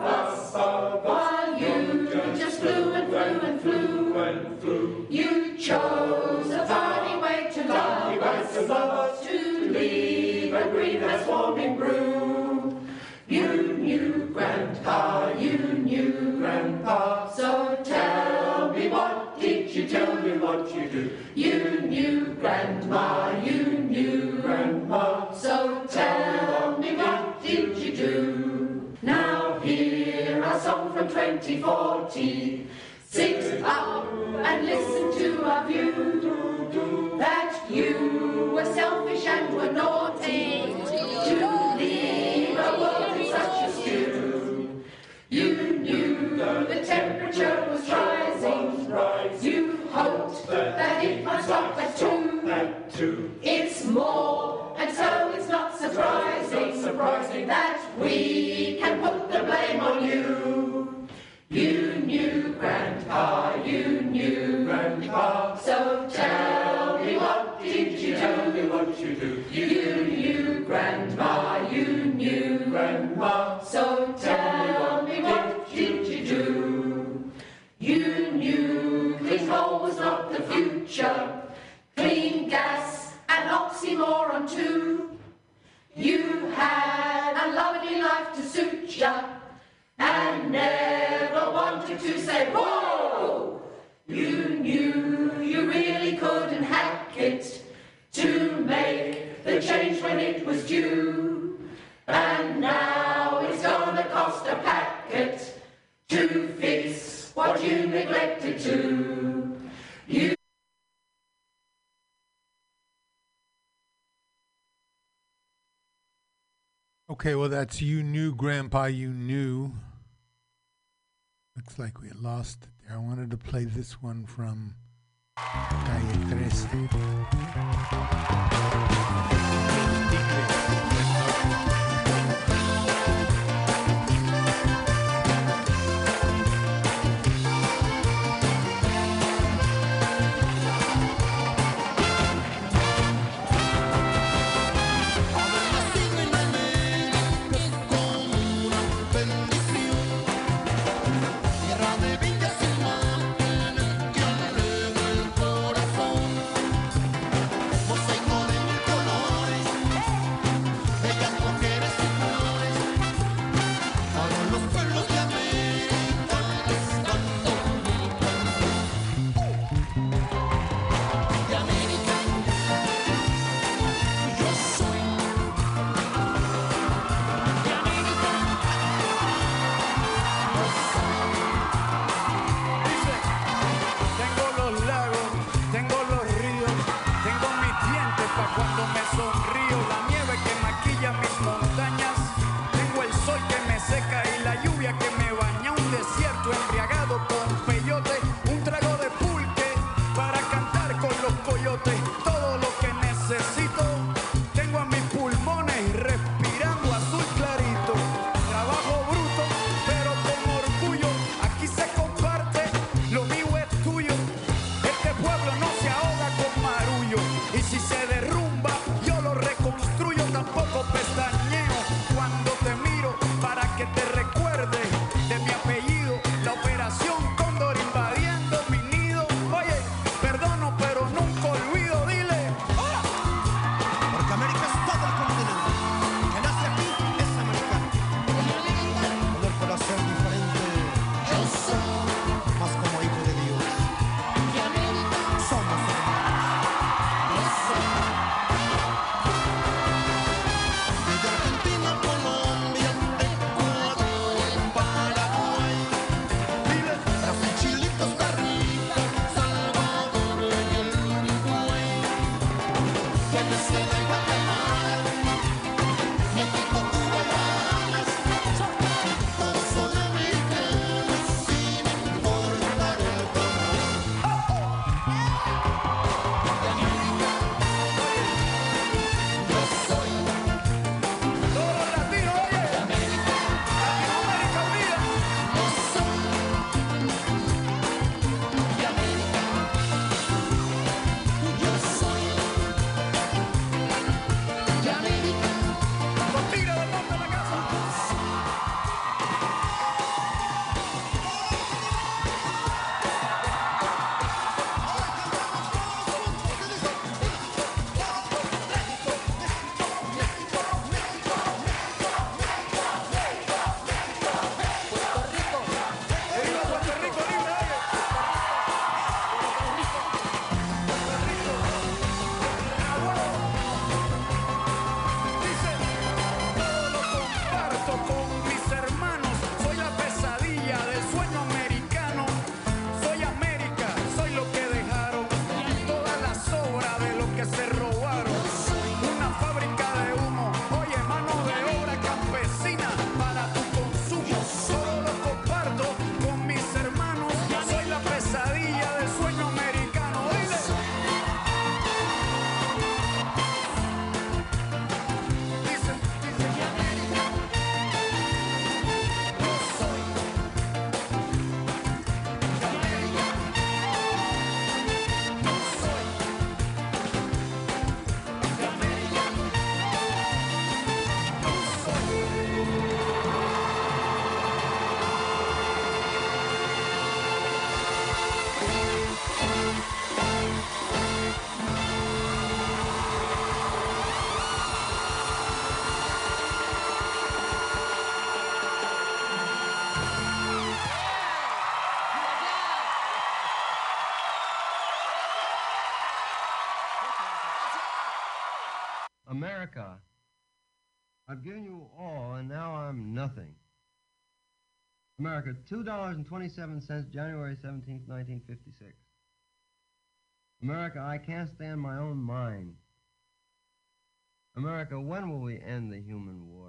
from 2040. Sit up and listen to our view that you were selfish and were naughty to leave a world in such a stew. You knew the temperature was rising. You hoped that it might stop at two. It's more, and so it's not surprising that we can put the blame on you. You Grandpa, you knew, Grandpa. So tell me what did you do? me what you do. You knew, Grandma, you knew, Grandma. So tell me what did you do? You knew clean coal was not the future. Clean gas and oxymoron too. You had a lovely life to suit ya and never wanted to say whoa. You knew you really couldn't hack it to make the change when it was due. And now it's gonna cost a packet to fix what you neglected to. You Okay, well, that's You Knew, Grandpa, You Knew. Looks like we lost there. I wanted to play this one from Calle 13. America, $2.27, January 17, 1956. America, I can't stand my own mind. America, when will we end the human war?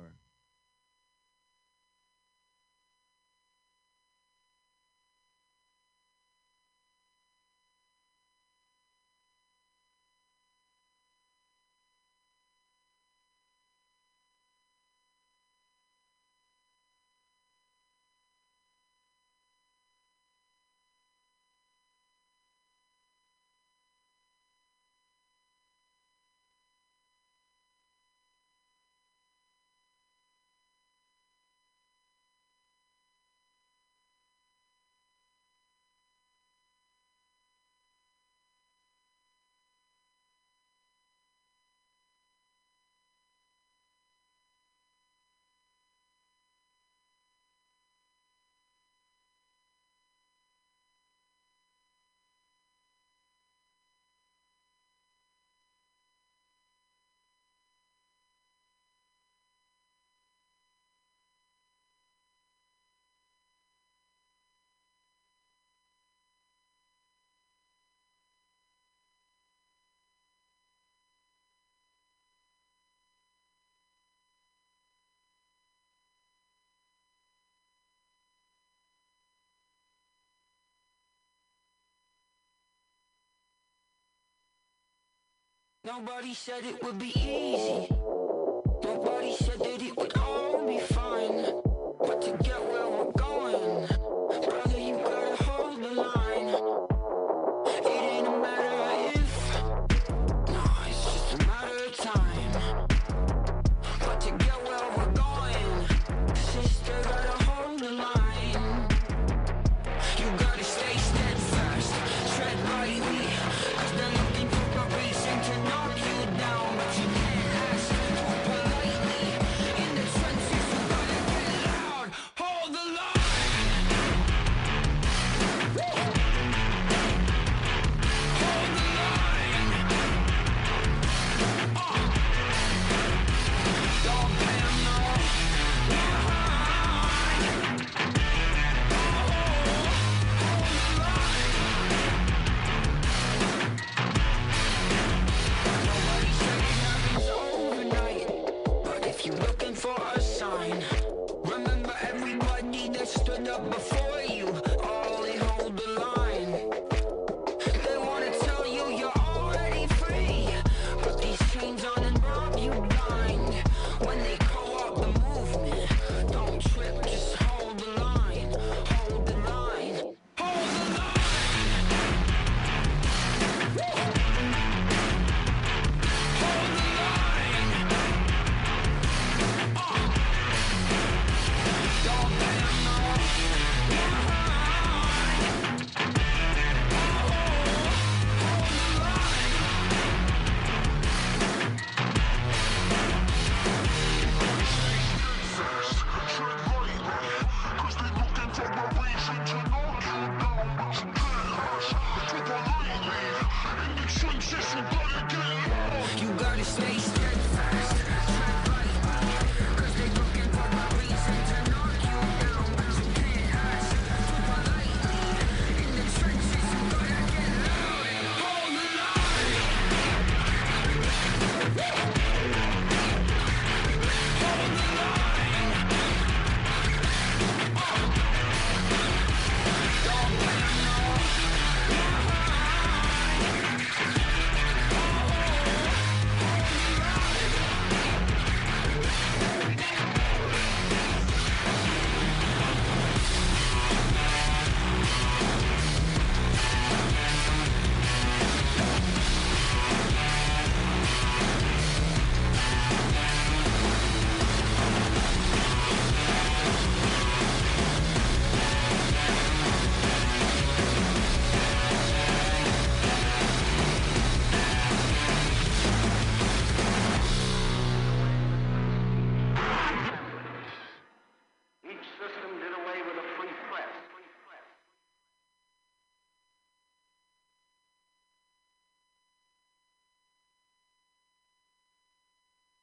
Nobody said it would be easy.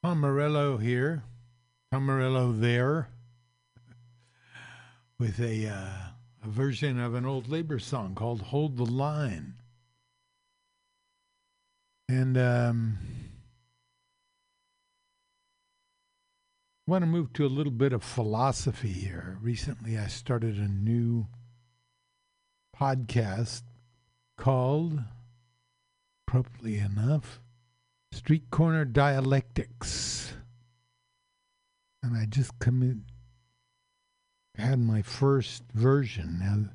Tom Morello here, Tom Morello there, with a, uh, a version of an old labor song called Hold the Line. And um, I want to move to a little bit of philosophy here. Recently, I started a new podcast called, appropriately enough, Street Corner Dialectics. And I just come in, had my first version. Now,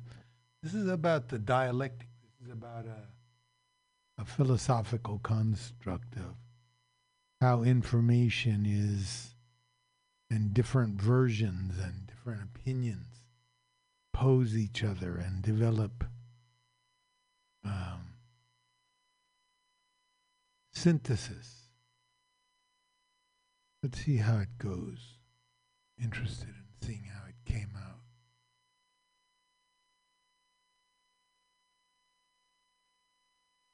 this is about the dialectic. This is about a, a philosophical construct of how information is and different versions and different opinions pose each other and develop um, synthesis. Let's see how it goes. Interested in seeing how it came out.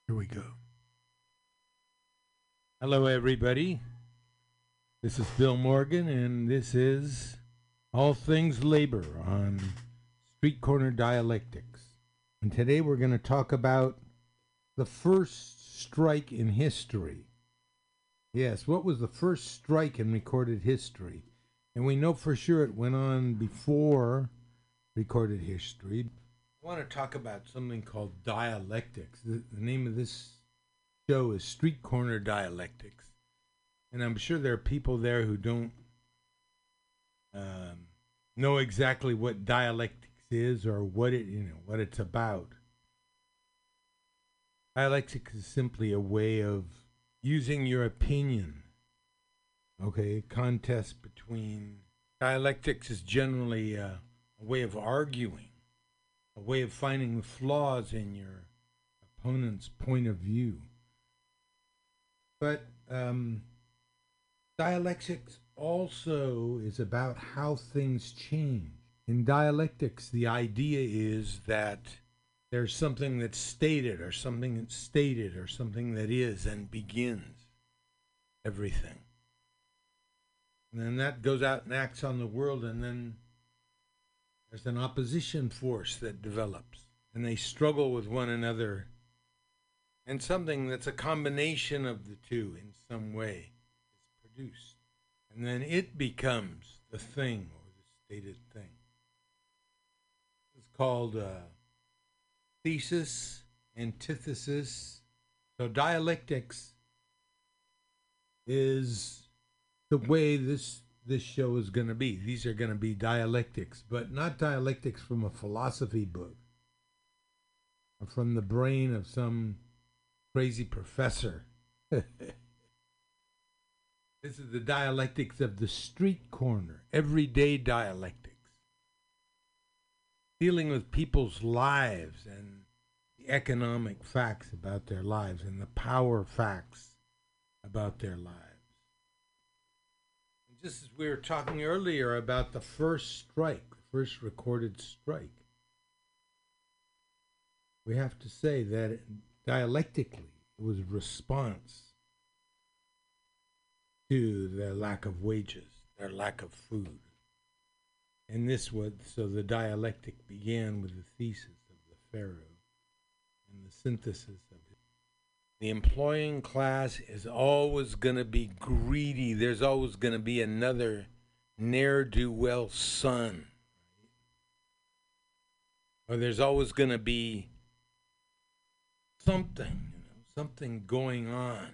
Here we go. Hello, everybody. This is Bill Morgan, and this is All Things Labor on Street Corner Dialectics. And today we're going to talk about the first strike in history. Yes, what was the first strike in recorded history? And we know for sure it went on before recorded history. I want to talk about something called dialectics. The, the name of this show is Street Corner Dialectics. And I'm sure there are people there who don't um, know exactly what dialectics is or what it you know what it's about. Dialectics is simply a way of using your opinion. Okay, contest between dialectics is generally a, a way of arguing, a way of finding the flaws in your opponent's point of view. But um, dialectics also is about how things change. In dialectics, the idea is that there's something that's stated, or something that's stated, or something that is and begins everything. And then that goes out and acts on the world, and then there's an opposition force that develops, and they struggle with one another, and something that's a combination of the two in some way is produced. And then it becomes the thing or the stated thing. It's called uh, thesis, antithesis. So dialectics is the way this this show is going to be. These are going to be dialectics, but not dialectics from a philosophy book or from the brain of some crazy professor. this is the dialectics of the street corner, everyday dialectics dealing with people's lives and the economic facts about their lives and the power facts about their lives. And just as we were talking earlier about the first strike, the first recorded strike, we have to say that dialectically it was response to their lack of wages, their lack of food. And this was so the dialectic began with the thesis of the Pharaoh and the synthesis of it. The employing class is always going to be greedy. There's always going to be another ne'er do well son. Or there's always going to be something, you know, something going on.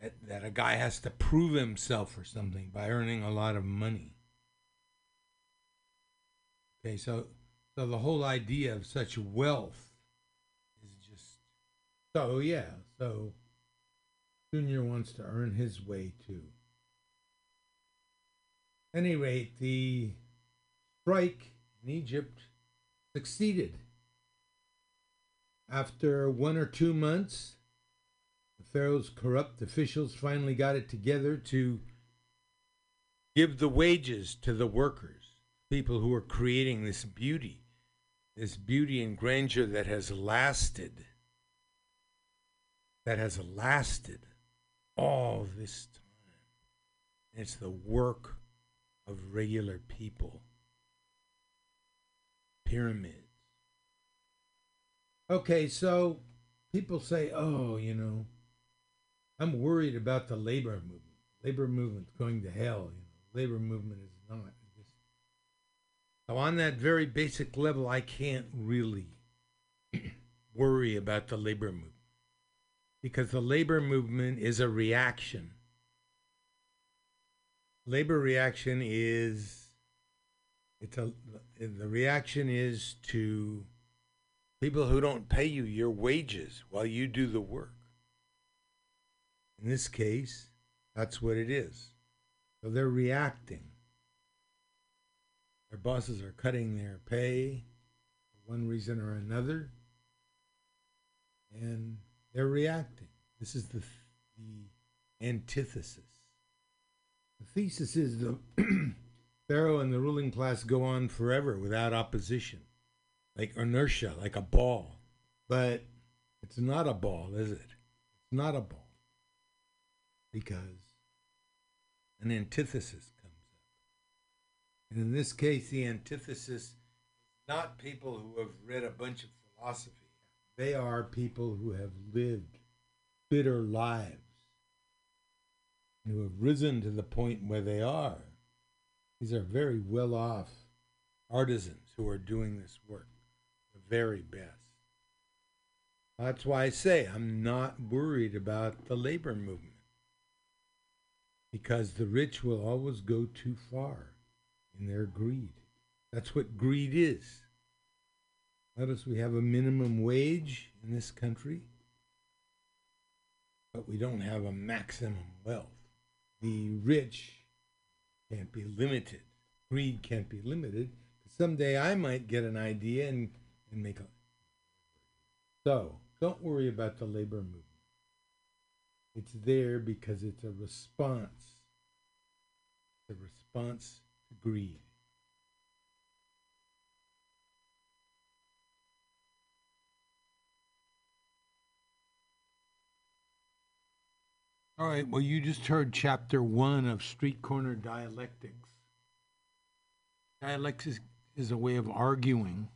That, that a guy has to prove himself or something by earning a lot of money. Okay, so so the whole idea of such wealth is just so yeah. So Junior wants to earn his way too. Any rate, the strike in Egypt succeeded. After one or two months, the Pharaoh's corrupt officials finally got it together to give the wages to the workers people who are creating this beauty, this beauty and grandeur that has lasted, that has lasted all this time. It's the work of regular people. Pyramids. Okay, so people say, oh, you know, I'm worried about the labor movement. Labor movement's going to hell. You know, labor movement is not. So on that very basic level, I can't really worry about the labor movement because the labor movement is a reaction. Labor reaction is it's a the reaction is to people who don't pay you your wages while you do the work. In this case, that's what it is. So they're reacting. Their bosses are cutting their pay for one reason or another, and they're reacting. This is the, the antithesis. The thesis is the Pharaoh and the ruling class go on forever without opposition, like inertia, like a ball. But it's not a ball, is it? It's not a ball. Because an antithesis. And in this case, the antithesis is not people who have read a bunch of philosophy. They are people who have lived bitter lives, who have risen to the point where they are. These are very well off artisans who are doing this work, the very best. That's why I say I'm not worried about the labor movement because the rich will always go too far in their greed. That's what greed is. Notice we have a minimum wage in this country, but we don't have a maximum wealth. The rich can't be limited. Greed can't be limited. Someday I might get an idea and, and make a. So, don't worry about the labor movement. It's there because it's a response. It's a response greed. All right, well, you just heard chapter one of Street Corner Dialectics. Dialectics is, is a way of arguing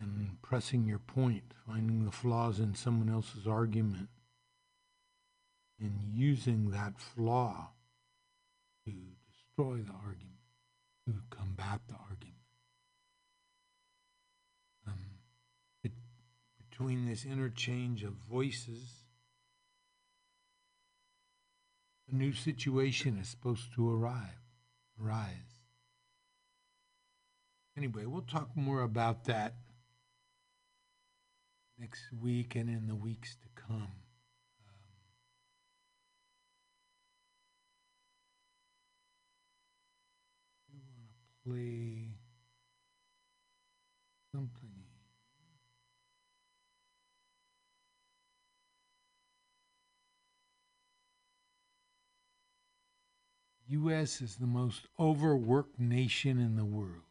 and pressing your point, finding the flaws in someone else's argument, and using that flaw to destroy the argument, to combat the argument. Um, it, between this interchange of voices, a new situation is supposed to arrive, arise. Anyway, we'll talk more about that next week and in the weeks to come. Um, we want to play something. U.S. is the most overworked nation in the world.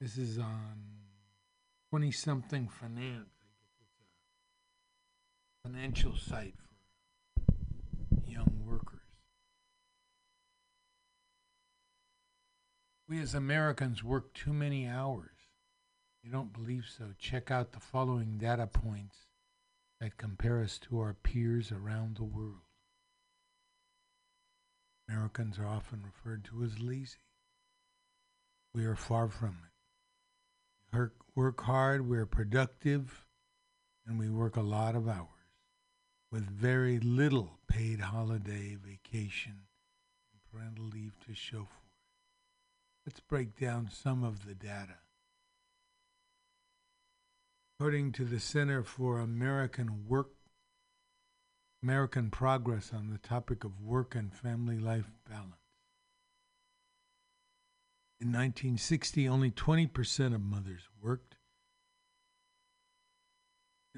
This is on 20 something finance. I guess it's a financial site for young workers. We as Americans work too many hours. If you don't believe so, check out the following data points that compare us to our peers around the world. Americans are often referred to as lazy. We are far from it work, work hard, we're productive, and we work a lot of hours with very little paid holiday, vacation, and parental leave to show for it. Let's break down some of the data. According to the Center for American Work American Progress on the topic of work and family life balance. In 1960, only 20% of mothers worked.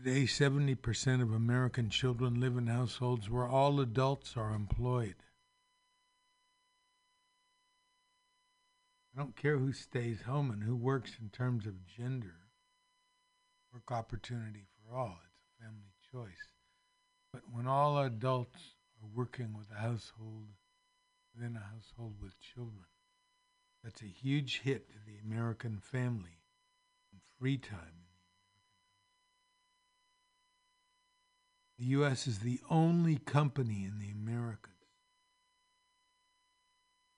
Today, 70% of American children live in households where all adults are employed. I don't care who stays home and who works in terms of gender. work opportunity for all. It's a family choice. But when all adults are working with a household, within a household with children, that's a huge hit to the American family and free time. The U.S. is the only company in the Americas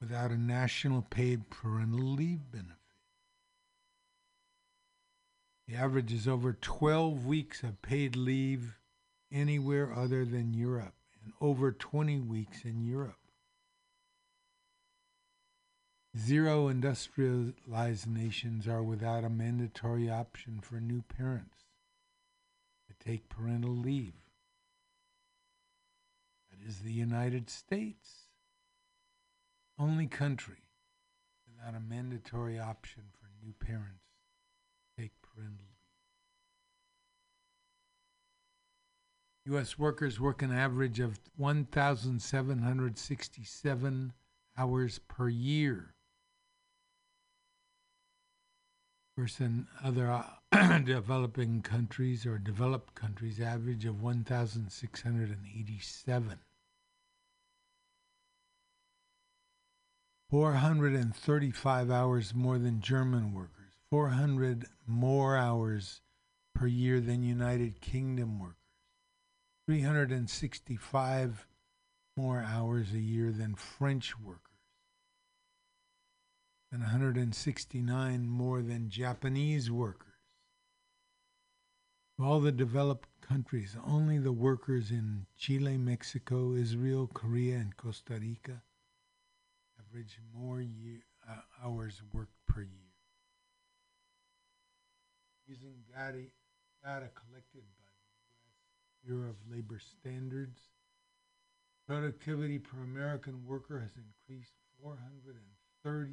without a national paid parental leave benefit. The average is over 12 weeks of paid leave anywhere other than Europe, and over 20 weeks in Europe. Zero industrialized nations are without a mandatory option for new parents to take parental leave. That is the United States, only country without a mandatory option for new parents to take parental leave. U.S. workers work an average of 1,767 hours per year. Versus other uh, developing countries or developed countries average of 1,687. 435 hours more than German workers, 400 more hours per year than United Kingdom workers. 365 more hours a year than French workers, and 169 more than Japanese workers. Of all the developed countries, only the workers in Chile, Mexico, Israel, Korea, and Costa Rica average more year, uh, hours worked per year. Using data, data collected by the U.S. Bureau of Labor Standards. Productivity per American worker has increased 430.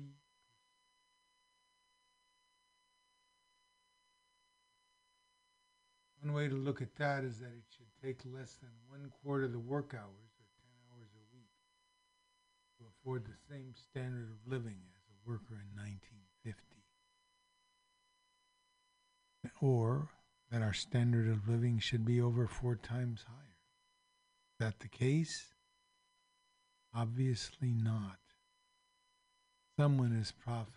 One way to look at that is that it should take less than one quarter of the work hours, or 10 hours a week, to afford the same standard of living as a worker in 1950. Or that our standard of living should be over four times higher. Is that the case? Obviously not. Someone is profiting,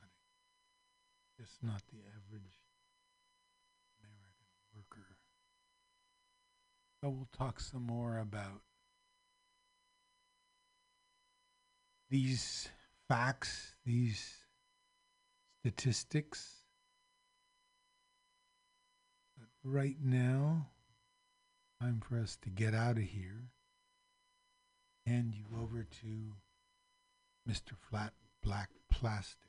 just not the average American worker. So we'll talk some more about these facts, these statistics But right now, time for us to get out of here. Hand you over to Mr. Flat Black Plastic,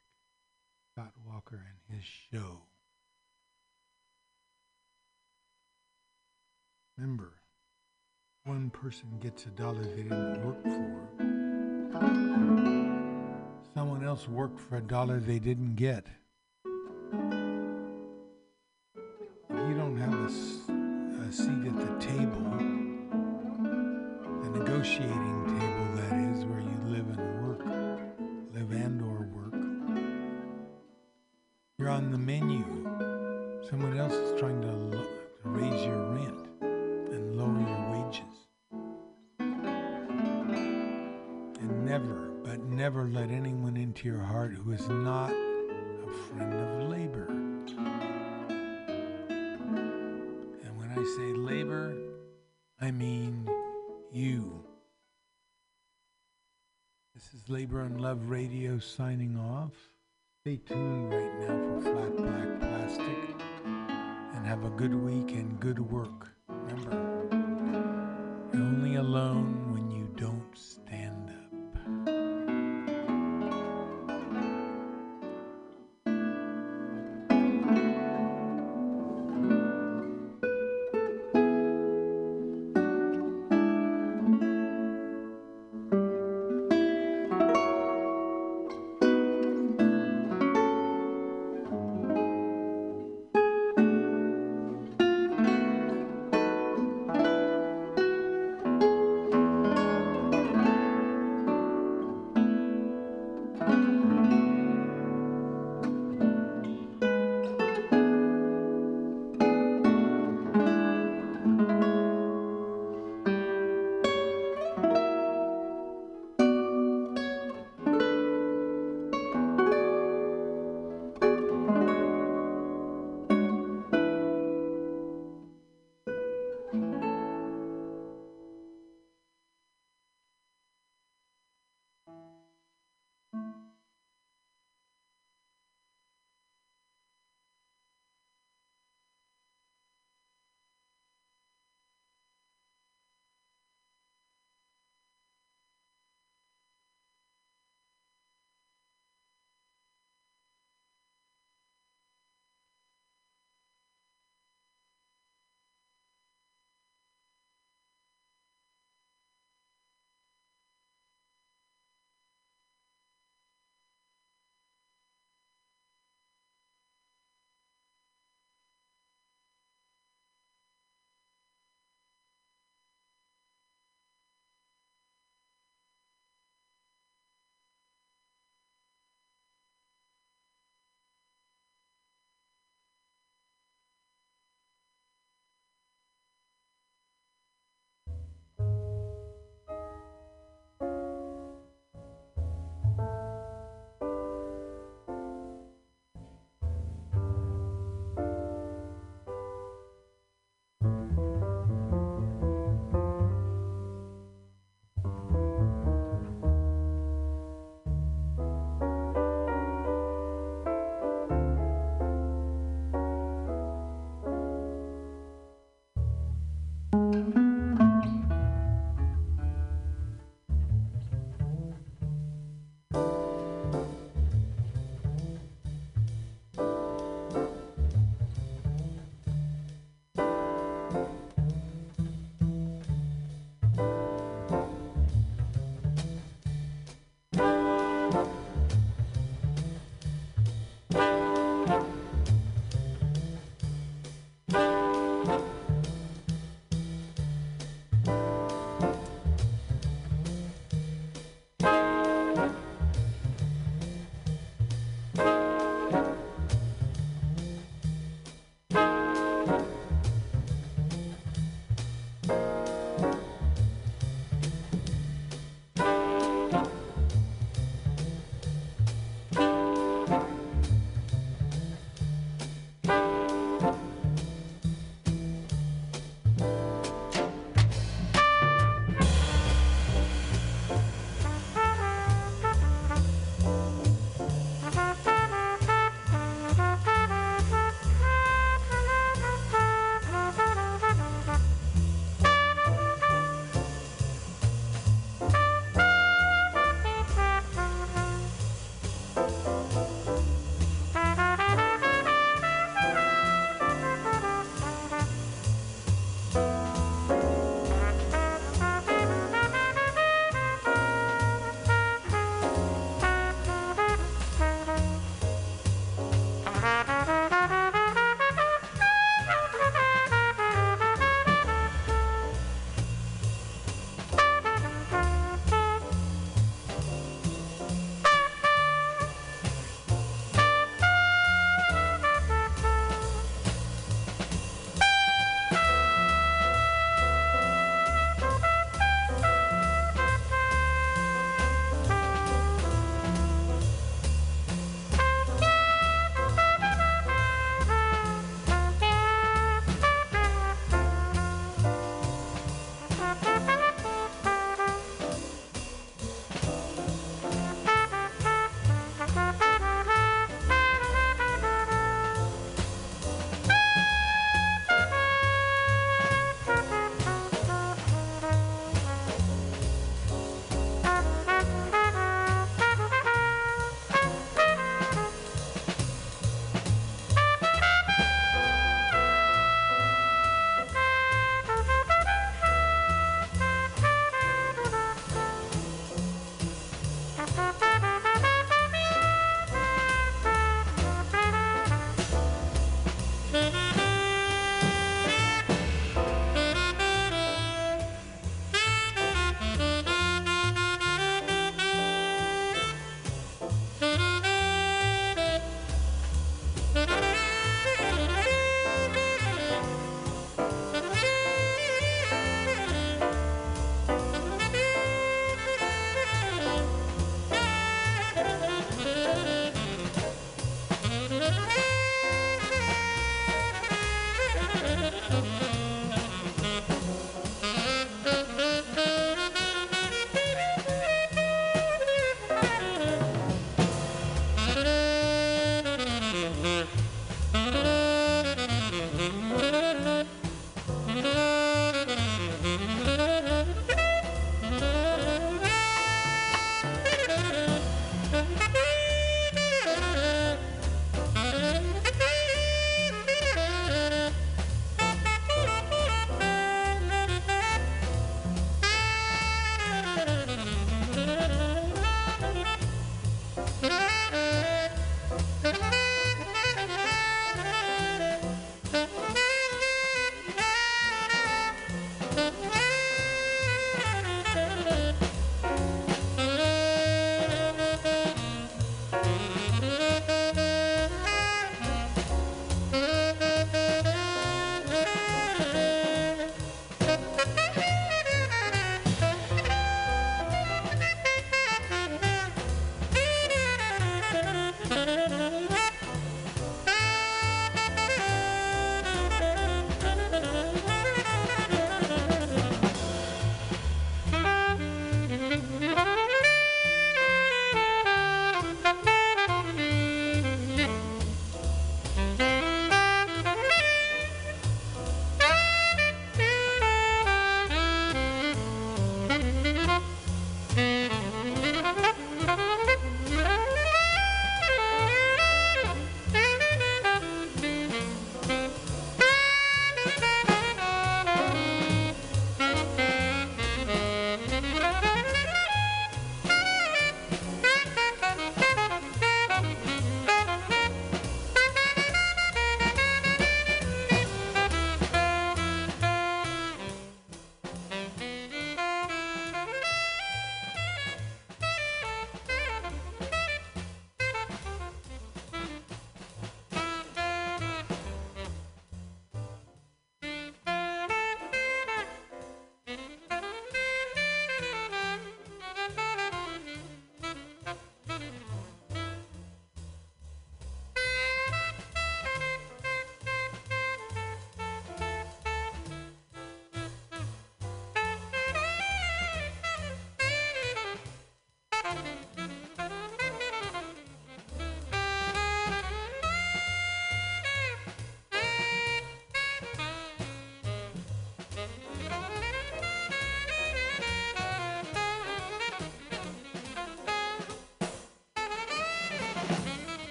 Scott Walker, and his show. Remember, one person gets a dollar they didn't work for. Someone else worked for a dollar they didn't get. you don't have a seat at the table, the negotiating table that is, where you live and work, live and or work. You're on the menu. Someone else is trying to, to raise your rent never let anyone into your heart who is not a friend of labor. And when I say labor, I mean you. This is Labor and Love Radio signing off. Stay tuned right now for Flat Black Plastic and have a good week and good work. Remember, you're only alone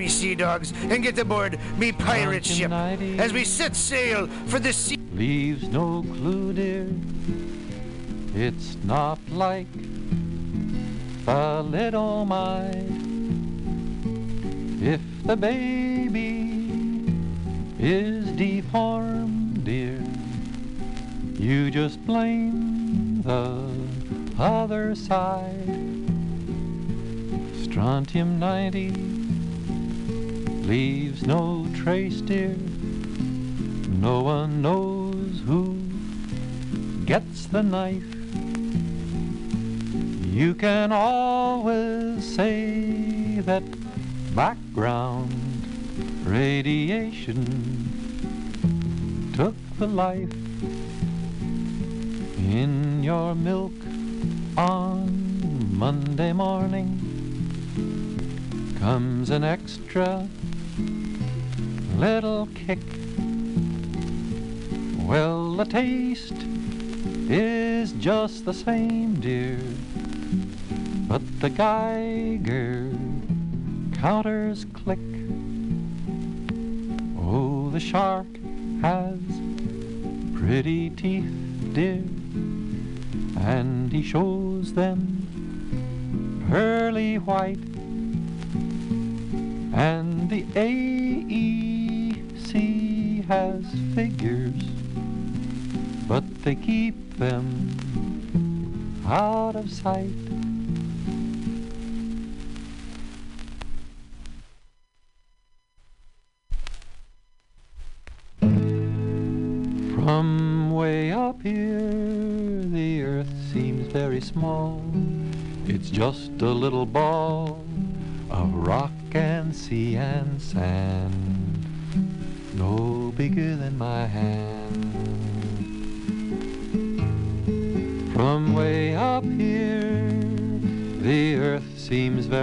me sea dogs and get aboard me pirate ship as we set sail for the sea. leaves no clue, dear. It's not like thalidomide. If the baby is deformed, dear, you just blame the other side. Strontium 90 leaves no trace, dear. No one knows who gets the knife. You can always say that background radiation took the life in your milk on Monday morning comes an extra little kick well, the taste is just the same, dear. But the Geiger counters click. Oh, the shark has pretty teeth, dear. And he shows them pearly white. And the they keep them out of sight.